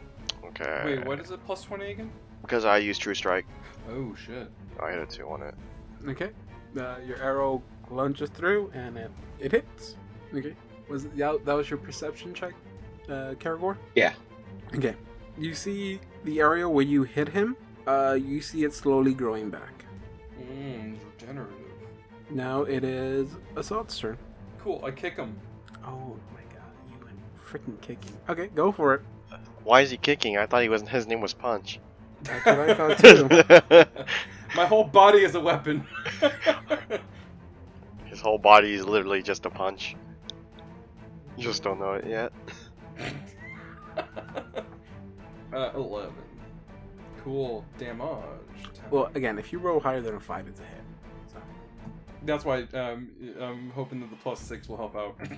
Okay. Wait, what is it? Plus 20 again? Because I used True Strike. Oh, shit. I hit a two on it. Okay. Uh, your arrow lunges through and it, it hits. Okay. Was it, yeah, that was your perception check, uh, Karagor? Yeah. Okay. You see the area where you hit him. Uh, you see it slowly growing back. Mmm, regenerative. Now it is Assad's turn. Cool, I kick him. Oh my god, you went freaking kicking. Okay, go for it. Why is he kicking? I thought he wasn't. his name was Punch. That's what I thought too. My whole body is a weapon. his whole body is literally just a punch. You just don't know it yet. uh, 11. Cool. Damage. well, again, if you roll higher than a five, it's a hit. So. That's why um, I'm hoping that the plus 6 will help out.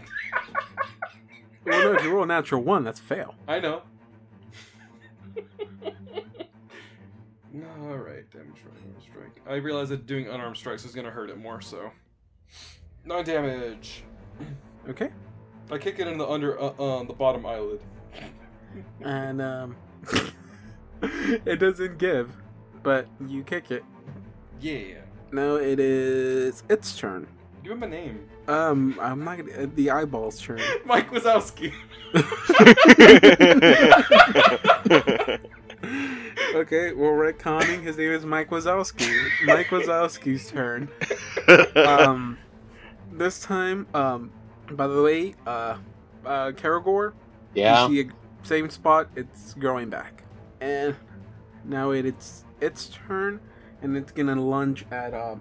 Well, no, if you roll a natural one, that's fail. I know. no, alright. Damage from unarmed strike. I realized that doing unarmed strikes is going to hurt it more, so. Nine damage. Okay. I kick it in the under uh, uh, the bottom eyelid. and um, it doesn't give, but you kick it. Yeah. Now it is its turn. Give him a name. Um, I'm not gonna. uh, The eyeball's turn. Mike Wazowski. Okay, well, retconning. His name is Mike Wazowski. Mike Wazowski's turn. Um, this time, um, by the way, uh, uh, Karagor, Yeah. you see a same spot. It's growing back, and now it, it's its turn, and it's gonna lunge at um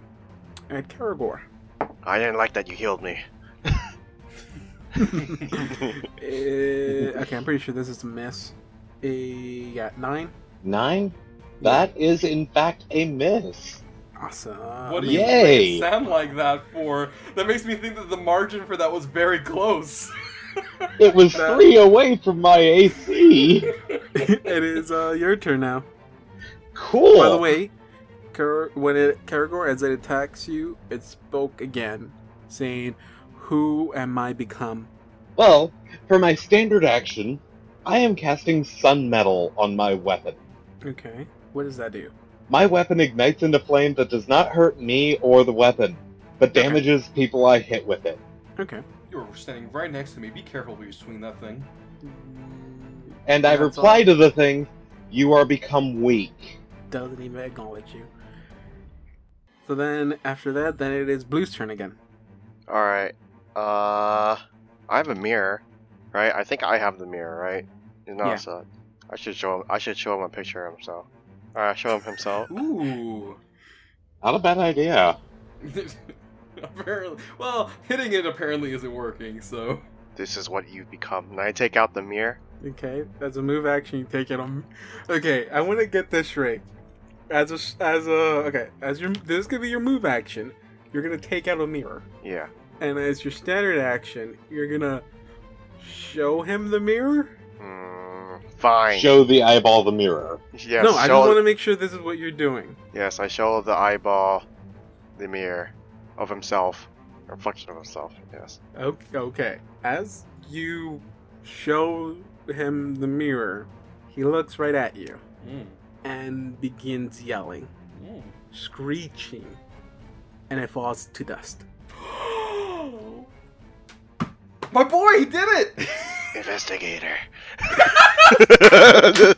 at Karagor. I didn't like that you healed me. Eh, okay, I'm pretty sure this is a miss. A yeah, nine. Nine? That is in fact a miss. Awesome. What do I you mean, make Yay. sound like that for? That makes me think that the margin for that was very close. It was That- three away from my AC. it is uh, your turn now. Cool. By the way, Kar- when it Karagor as it attacks you, it spoke again, saying, "Who am I become?" Well, for my standard action, I am casting Sun Metal on my weapon. Okay, what does that do? My weapon ignites into flame that does not hurt me or the weapon, but Okay. damages people I hit with it. Okay. you were standing right next to me. Be careful when you swing that thing. And I That's reply all. to the thing, you are become weak. Doesn't even acknowledge you. So then, after that, then it is Blue's turn again. Alright. Uh. I have a mirror, right? I think I have the mirror, right? No, Yeah. so I should show him. I should show him a picture of himself. Alright, show him himself. Ooh. Not a bad idea. apparently, well, hitting it apparently isn't working. So This is what you've become. And I take out the mirror. Okay, as a move action, you take it on. Okay, I want to get this straight. As a as a okay, as your this is gonna be your move action. You're gonna take out a mirror, Yeah. and as your standard action, you're gonna show him the mirror. Mm, fine. Show the eyeball the mirror. yes, no, I show, just want to make sure this is what you're doing. Yes, I show the eyeball, the mirror of himself, reflection of himself. Yes. Okay, okay. As you show him the mirror, he looks right at you Mm. and begins yelling, Mm. screeching, and it falls to dust. My boy, he did it! Investigator.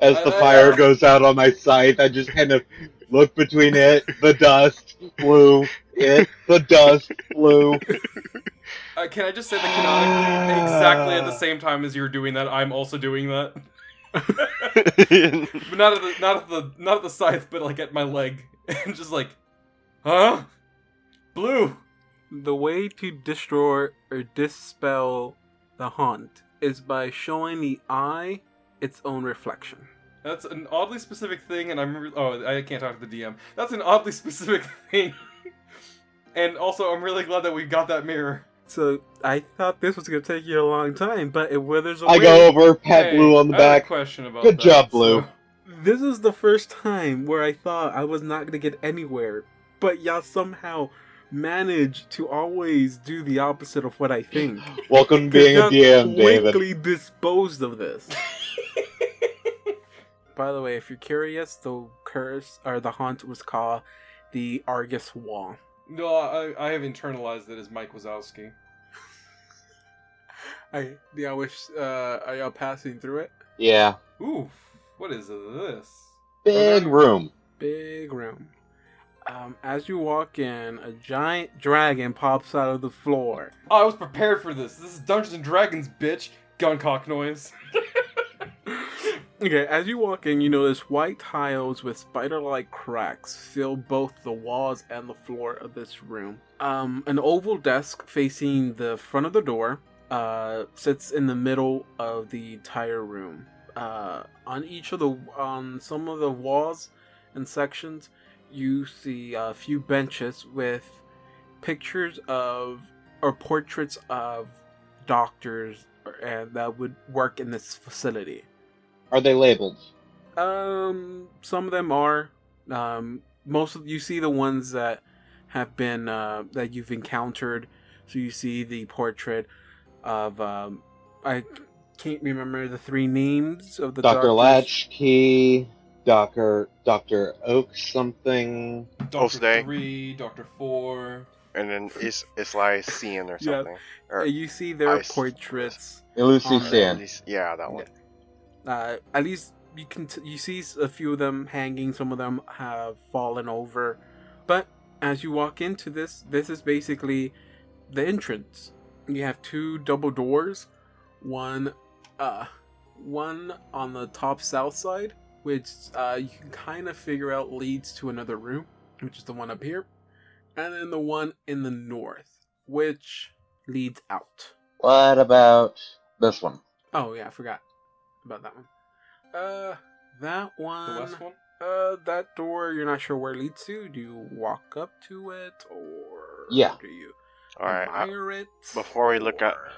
As the fire goes out on my scythe, I just kind of look between it, the dust, blue, it, the dust, blue. Uh, can I just say that canonically, exactly at the same time as you're doing that, I'm also doing that. But not at the not at the not at the scythe, but like at my leg, and just like, huh? Blue. The way to destroy or dispel the haunt is by showing the eye its own reflection. That's an oddly specific thing, and I'm re- oh I can't talk to the DM. That's an oddly specific thing, and also I'm really glad that we got that mirror. So I thought this was gonna take you a long time, but it withers away. I go over, pat Hey, Blue on the I have a back. question about Good that, job, Blue. so- This is the first time where I thought I was not gonna get anywhere, but y'all somehow managed to always do the opposite of what I think. Welcome to being a DM, David. quickly disposed of this. By the way, if you're curious, the curse or the haunt was called the Argus Wall. No, I, I have internalized it as Mike Wazowski. I yeah, I wish uh are y'all passing through it? Yeah. Ooh, what is this? Big room. Big room. Um, as you walk in, a giant dragon pops out of the floor. Oh, I was prepared for this. This is Dungeons and Dragons, bitch. Gun cock noise. Okay, as you walk in, you notice white tiles with spider-like cracks fill both the walls and the floor of this room. Um, an oval desk facing the front of the door uh, sits in the middle of the entire room. Uh, on each of the on some of the walls and sections, you see a few benches with pictures of or portraits of doctors and that would work in this facility. Are they labeled? Um, some of them are. Um, most of you see the ones that have been uh, that you've encountered. So you see the portrait of um, I can't remember the three names of the Dr. doctors. Latchkey, Doctor Doctor Oak something. Doctor Day. Three, Doctor Four. and then is is like seeing or something. Uh, Or you see their I s- portraits. Lucy On at least- yeah, that one. Uh, at least you can t- you see a few of them hanging. Some of them have fallen over, but as you walk into this, this is basically the entrance. You have two double doors, one, uh, one on the top south side, which uh, you can kind of figure out leads to another room, which is the one up here, and then the one in the north, which leads out. What about this one? Oh yeah, I forgot about that one. Uh, that one. The one. west one? Uh, that door. You're not sure where it leads to. Do you walk up to it, or Yeah. Do you All right. admire it? before we look at- or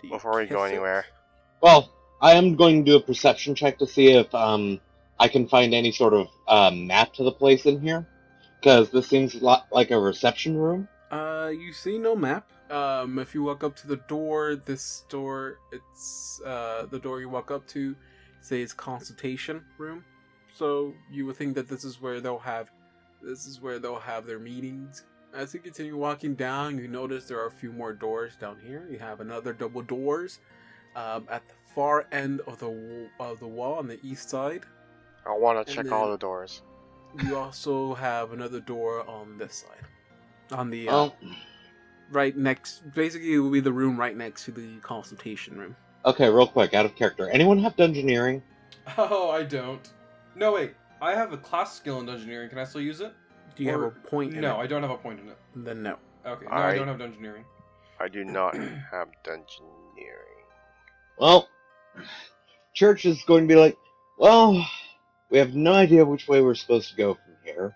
do you before we go anywhere. Well, I am going to do a perception check to see if um I can find any sort of uh, map to the place in here, because this seems a lot like a reception room. Uh, you see no map. Um, if you walk up to the door, this door, it's uh the door you walk up to, says consultation room. So you would think that this is where they'll have, this is where they'll have their meetings. As you continue walking down, you notice there are a few more doors down here. You have another double doors, um, at the far end of the w- of the wall on the east side. I want to check all the doors. You also have another door on this side, on the uh, Well, right next basically it will be the room right next to the consultation room okay, real quick, out of character. Anyone have dungeoneering? Oh, I don't. No, wait. I have a class skill in engineering. Can I still use it? Do you have a point in No, it? I don't have a point in it. then no Okay, no, I- I don't have dungeoneering. I do not have dungeoneering. Well, Church is going to be like, well, we have no idea which way we're supposed to go from here.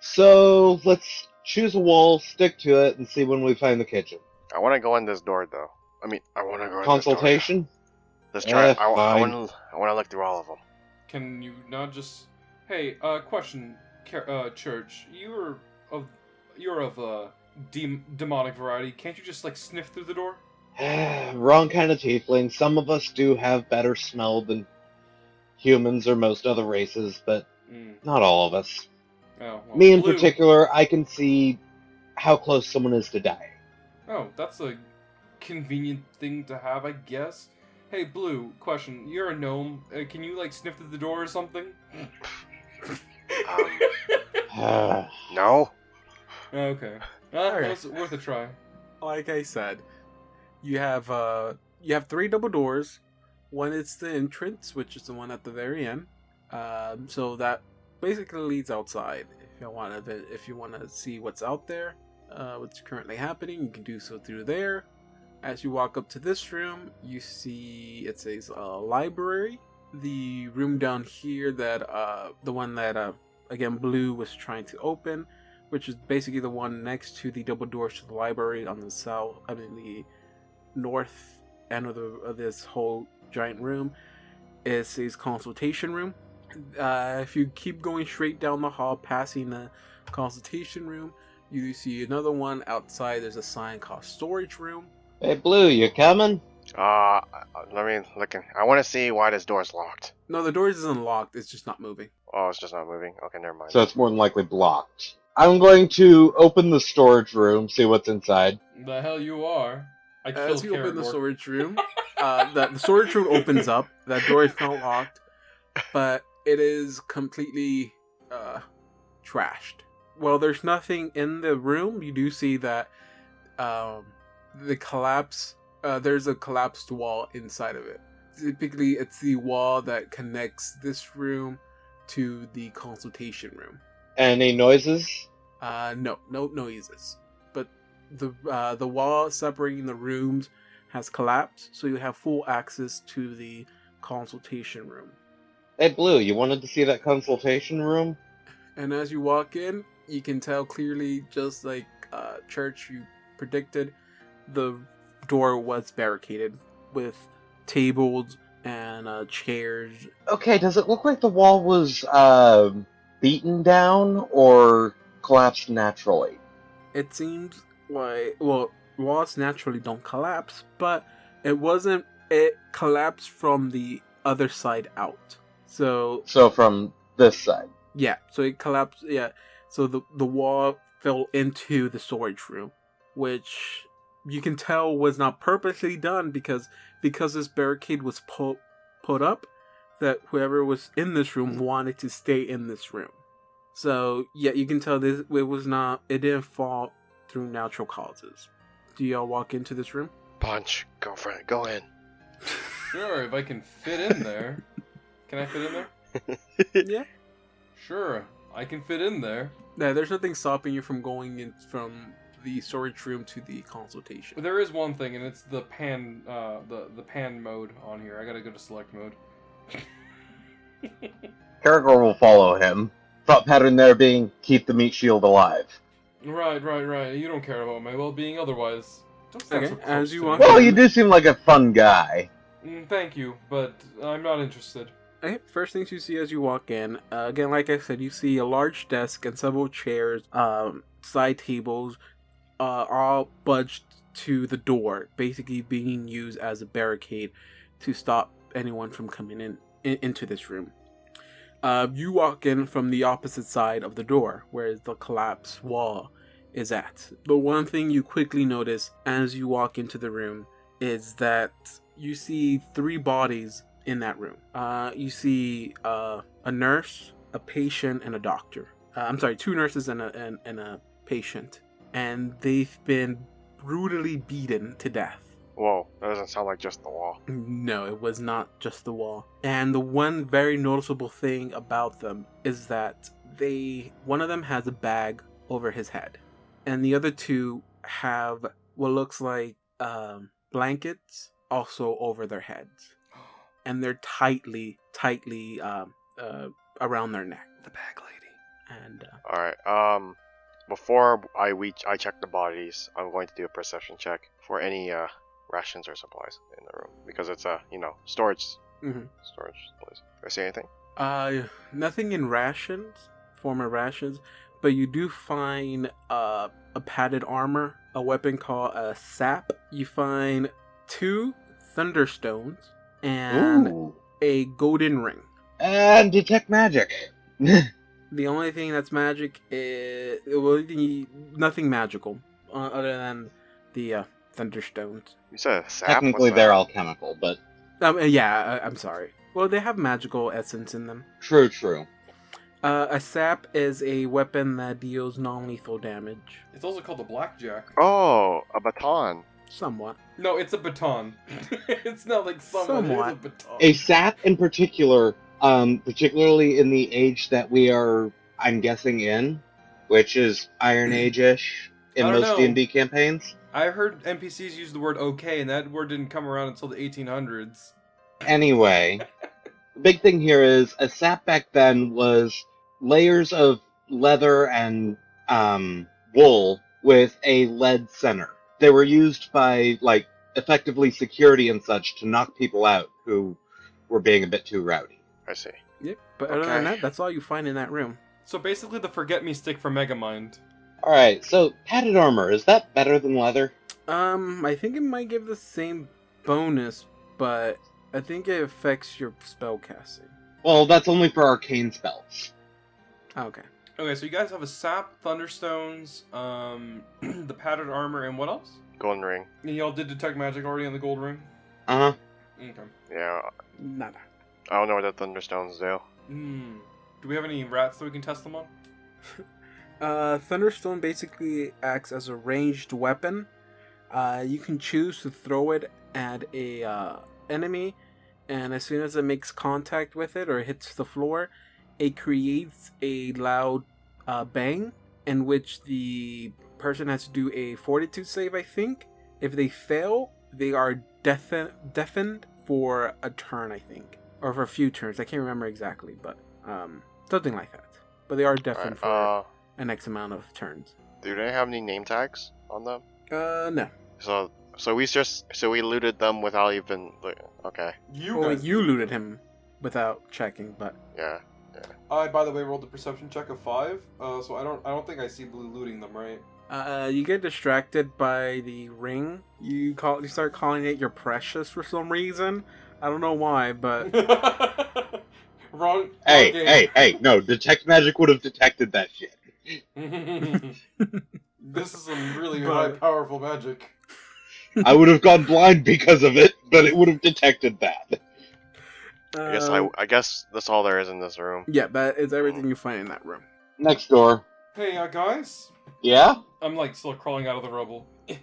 So let's choose a wall, stick to it, and see when we find the kitchen. I want to go in this door though. I mean, I want to go in Consultation? This door. Consultation? Let's try. Eh, I, fine. want to. I want to look through all of them. Can you not just? Hey, uh, question, Car- uh, Church. You're of, you're of a dem- demonic variety. Can't you just like sniff through the door? Wrong kind of tiefling. Some of us do have better smell than humans or most other races, but Mm. not all of us. Oh, well, Me in Blue- particular, I can see how close someone is to die. Oh, that's a convenient thing to have, I guess. Hey, Blue. Question. You're a gnome. Uh, can you like sniff through the door or something? Um, no. okay. Uh, Okay. it was worth a try. like i said you have uh you have three double doors one is the entrance which is the one at the very end um so that basically leads outside if you want to if you want to see what's out there uh what's currently happening you can do so through there as you walk up to this room you see it says uh, library the room down here that uh the one that uh again blue was trying to open which is basically the one next to the double doors to the library on the south i mean the north end of, the, of this whole giant room is his consultation room. Uh, if you keep going straight down the hall passing the consultation room you see another one outside. There's a sign called storage room. Hey, Blue, you coming? Uh, let me look. In. I want to see why this door is locked. no the door isn't locked it's just not moving Oh, it's just not moving. Okay, never mind. So it's more than likely blocked. I'm going to open the storage room, see what's inside. The hell you are. I killed as you open the storage room uh, the, the storage room opens up that door is not locked but it is completely uh, trashed well there's nothing in the room you do see that um, the collapse uh, there's a collapsed wall inside of it typically it's the wall that connects this room to the consultation room Any noises? uh, no, no noises. But the uh, the wall separating the rooms has collapsed, so you have full access to the consultation room. Hey, Blue, you wanted to see that consultation room? And as you walk in, you can tell clearly, just like uh, Church you predicted, the door was barricaded with tables and uh, chairs. Okay, does it look like the wall was uh, beaten down or collapsed naturally? It seems like well, walls naturally don't collapse, but it wasn't. It collapsed from the other side out. So So from this side. yeah, so it collapsed. Yeah, so the the wall fell into the storage room, which you can tell was not purposely done because because this barricade was put put up that whoever was in this room wanted to stay in this room. So yeah, you can tell this it was not it didn't fall through natural causes. Do y'all walk into this room? Punch, girlfriend, go in. Sure, if I can fit in there. Can I fit in there? yeah. Sure, I can fit in there. No, there's nothing stopping you from going in from the storage room to the consultation. There is one thing, and it's the pan, uh, the the pan mode on here. I gotta go to select mode. Karagor will follow him. Thought pattern there being keep the meat shield alive. right, right, right. You don't care about my well-being otherwise. Don't Okay, so as you to walk me. Well, you do seem like a fun guy. Mm, thank you, but I'm not interested. Okay, first things you see as you walk in, uh, again, like I said, you see a large desk and several chairs, um, side tables, uh, all budged to the door, basically being used as a barricade to stop anyone from coming in, in into this room. Uh, you walk in from the opposite side of the door, where the collapsed wall is at. The one thing you quickly notice as you walk into the room is that you see three bodies in that room. Uh, you see uh, a nurse, a patient, and a doctor. Uh, I'm sorry, two nurses and a and, and a patient, and they've been brutally beaten to death. Whoa, that doesn't sound like just the wall. No, it was not just the wall. And the one very noticeable thing about them is that they one of them has a bag over his head, and the other two have what looks like um, blankets also over their heads, and they're tightly, tightly um, uh, around their neck. The bag lady. And uh, All right. Um, before I reach, I check the bodies. I'm going to do a perception check for any uh rations or supplies in the room because it's a you know storage Mhm. storage place. Do I see anything? Uh, nothing in rations, former rations, but you do find uh, a padded armor, a weapon called a sap. You find two thunderstones and Ooh. a golden ring. And detect magic. The only thing that's magic is well, the- nothing magical uh, other than the uh, thunderstones. You said a sap. Technically, What's they're that? alchemical, but Um, uh, yeah, I, I'm sorry. Well, they have magical essence in them. true, true. Uh, a sap is a weapon that deals non-lethal damage, It's also called a blackjack. Oh, a baton. somewhat. No, it's a baton. it's not like someone. It is a baton. A sap in particular, um, particularly in the age that we are, I'm guessing, in, which is Iron Age-ish in most know. D and D campaigns. I heard NPCs use the word "okay," and that word didn't come around until the 1800s. Anyway, the big thing here is a sap back then was layers of leather and um, wool with a lead center. They were used by like effectively security and such to knock people out who were being a bit too rowdy. I see. Yep. But other than that, that's all you find in that room. So basically, the forget me stick for Megamind. All right, so padded armor is that better than leather? Um, I think it might give the same bonus, but I think it affects your spell casting. Well, that's only for arcane spells. Okay. Okay, so you guys have a sap, thunderstones, um, the padded armor, and what else? Golden ring. And y'all did detect magic already on the gold ring. Uh huh. Okay. Yeah, Nada. I don't know what that thunderstones do. Hmm. Do we have any rats that we can test them on? Uh, Thunderstone basically acts as a ranged weapon. Uh, you can choose to throw it at a uh, enemy, and as soon as it makes contact with it or hits the floor, it creates a loud uh, bang, in which the person has to do a fortitude save. I think if they fail, they are deafen- deafened for a turn. I think, or for a few turns. I can't remember exactly, but um, something like that. But they are deafened Alright, for uh, an X amount of turns. do they have any name tags on them? Uh, no. So, so we just, so we looted them without even. like, Okay, You Well, guys. you looted him without checking, but yeah. I, by the way, rolled a perception check of five. Uh, so I don't, I don't think I see blue looting them, right? uh, you get distracted by the ring. You call, you start calling it your precious for some reason. I don't know why, but wrong. Hey, game. hey, hey! No, detect magic would have detected that shit. this is some really But- high, powerful magic. I would have gone blind because of it, but it would have detected that. I guess I, I guess that's all there is in this room. Yeah, that is everything you find in that room. Next door. Hey, uh, guys. Yeah? I'm like still crawling out of the rubble.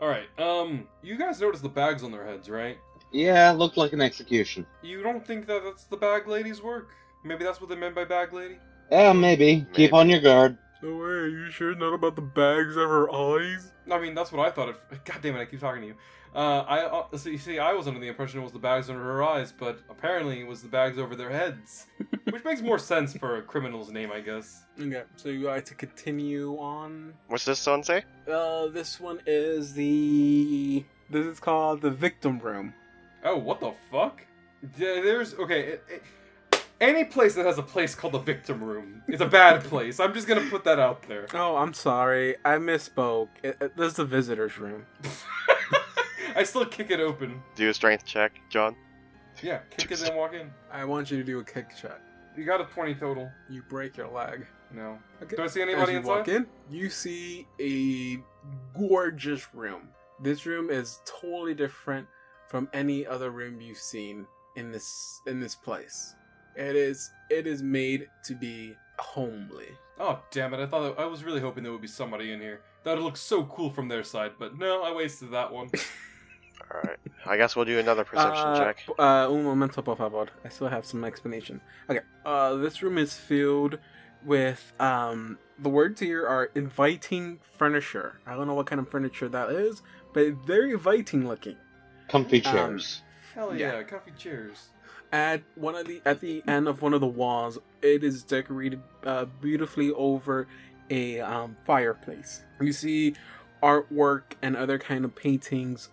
All right. Um, you guys noticed the bags on their heads, right? Yeah, looked like an execution. You don't think that that's the bag lady's work? Maybe that's what they meant by bag lady. Yeah, maybe. Keep on your guard. No way, are you sure not about the bags of her eyes? I mean, that's what I thought. Of. God damn it! I keep talking to you. Uh, I uh, see. See, I was under the impression it was the bags under her eyes, but apparently it was the bags over their heads, which makes more sense for a criminal's name, I guess. Okay, so you like to continue on. What's this one say? Uh, this one is the. This is called the victim room. Oh, what the fuck? Yeah, There's okay. It, it, any place that has a place called the victim room is a bad place. I'm just gonna put that out there. Oh, I'm sorry, I misspoke. It, it, this is the visitors room. I still kick it open. Do a strength check, John. Yeah, kick it and walk in. I want you to do a kick check. You got a 20 total. You break your leg. No. Okay. Do I see As anybody you inside? walk in, you see a gorgeous room. This room is totally different from any other room you've seen in this in this place. It is it is made to be homely. Oh damn it! I thought I was really hoping there would be somebody in here. That would look so cool from their side, but no, I wasted that one. Alright. I guess we'll do another perception uh, check. p- Uh, un momento, por favor. I still have some explanation. Okay. Uh, this room is filled with um. The words here are inviting furniture. I don't know what kind of furniture that is, but it's very inviting looking. Comfy Um, chairs. Hell Yeah. yeah, coffee chairs. At one of the at the end of one of the walls, it is decorated uh, beautifully over a um, fireplace. You see artwork and other kind of paintings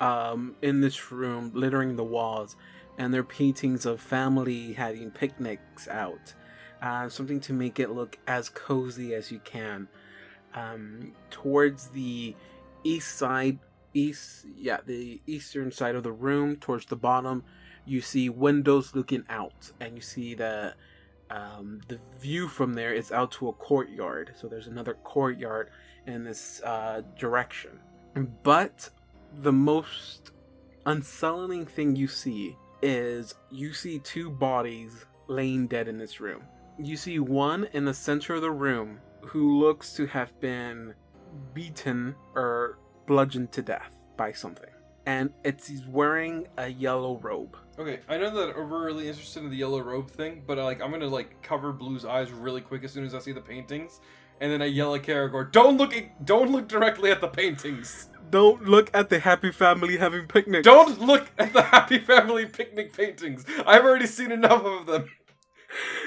um, in this room littering the walls, and they're paintings of family having picnics out. Uh, something to make it look as cozy as you can. Um, towards the east side, east yeah, the eastern side of the room, towards the bottom, you see windows looking out, and you see that um, the view from there is out to a courtyard. So there's another courtyard in this uh, direction. But the most unsettling thing you see is you see two bodies laying dead in this room. You see one in the center of the room who looks to have been beaten or bludgeoned to death by something. And it's he's wearing a yellow robe. Okay, I know that we're really interested in the yellow robe thing, but like I'm gonna like cover Blue's eyes really quick as soon as I see the paintings, and then I yell at Karagor, "Don't look! At, don't look directly at the paintings! Don't look at the happy family having picnics. Don't look at the Happy Family picnic paintings! I've already seen enough of them.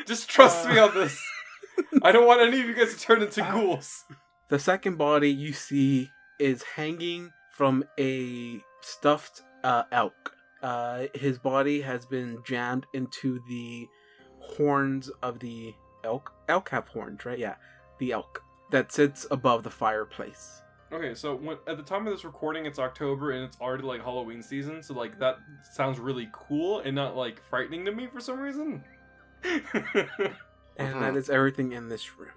Just trust me on this. I don't want any of you guys to turn into ghouls. The second body you see is hanging from a stuffed uh, elk. Uh, his body has been jammed into the horns of the elk. Elk have horns, right? Yeah, the elk that sits above the fireplace. Okay, so when, at the time of this recording, it's October and it's already like Halloween season, so like that sounds really cool and not like frightening to me for some reason. And Mhm. that is everything in this room.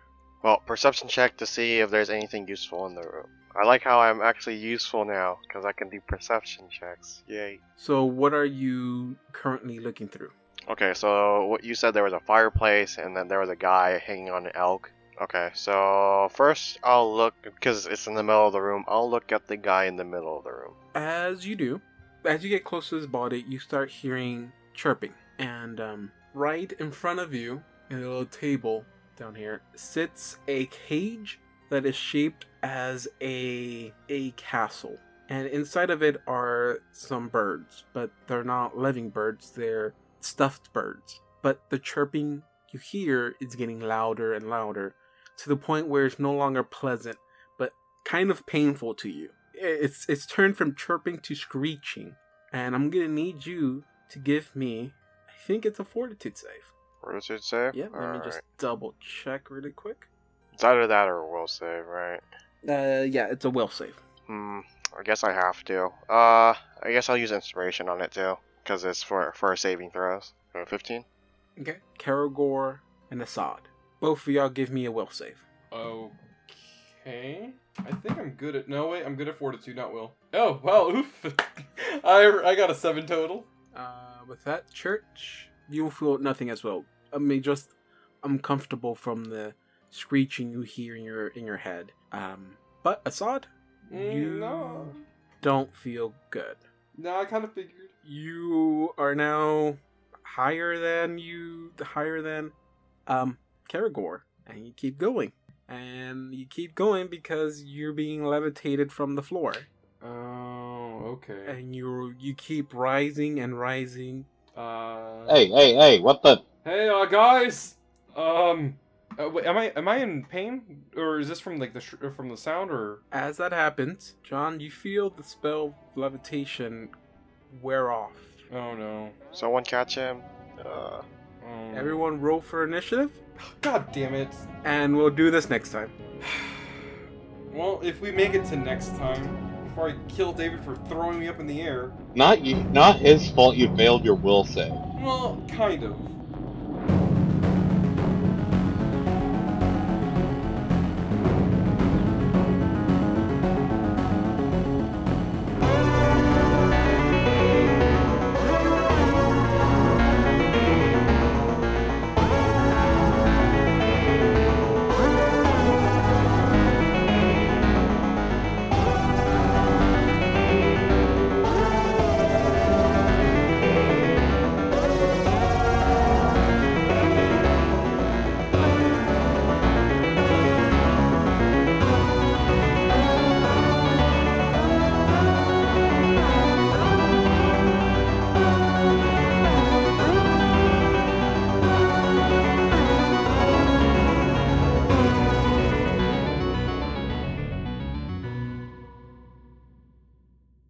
Well, perception check to see if there's anything useful in the room. I like how I'm actually useful now because I can do perception checks. Yay. So, what are you currently looking through? Okay, so what you said there was a fireplace and then there was a guy hanging on an elk. Okay, so first I'll look because it's in the middle of the room. I'll look at the guy in the middle of the room. As you do, as you get close to his body, you start hearing chirping. And um, right in front of you, in a little table down here, sits a cage that is shaped as a a castle. And inside of it are some birds, but they're not living birds, they're stuffed birds. But the chirping you hear is getting louder and louder to the point where it's no longer pleasant, but kind of painful to you it's it's turned from chirping to screeching, and I'm gonna need you to give me. I think it's a fortitude save. It say? Yeah, let me just double check really quick. It's either that or a will save, right? Uh, yeah, it's a will save. Hmm. I guess I have to. Uh, I guess I'll use inspiration on it too, because it's for for saving throws. Uh, Fifteen. Okay. Karagor and Assad. Both of y'all give me a will save. Okay. I think I'm good at. No, wait, I'm good at fortitude, not will. Oh, well, oof. I, I got a seven total. Uh, with that, church, you will feel nothing as well. I mean, just uncomfortable from the screeching you hear in your in your head. Um, but Assad, Mm, You- No. don't feel good. No, I kind of figured. You are now higher than you, higher than um Karagor, and you keep going, and you keep going because you're being levitated from the floor, Oh, okay. and you you keep rising and rising. Uh. Hey, hey, hey! What the? Hey, uh, guys. Um. Uh, wait, am I am I in pain, or is this from like the sh- uh, from the sound, or? As that happens, John, you feel the spell of levitation wear off. Oh no. Someone catch him. Uh, Um, Everyone roll for initiative, God damn it. and we'll do this next time. Well, if we make it to next time, before I kill David for throwing me up in the air. Not you. Not his fault. You failed your will save. Well, kind of.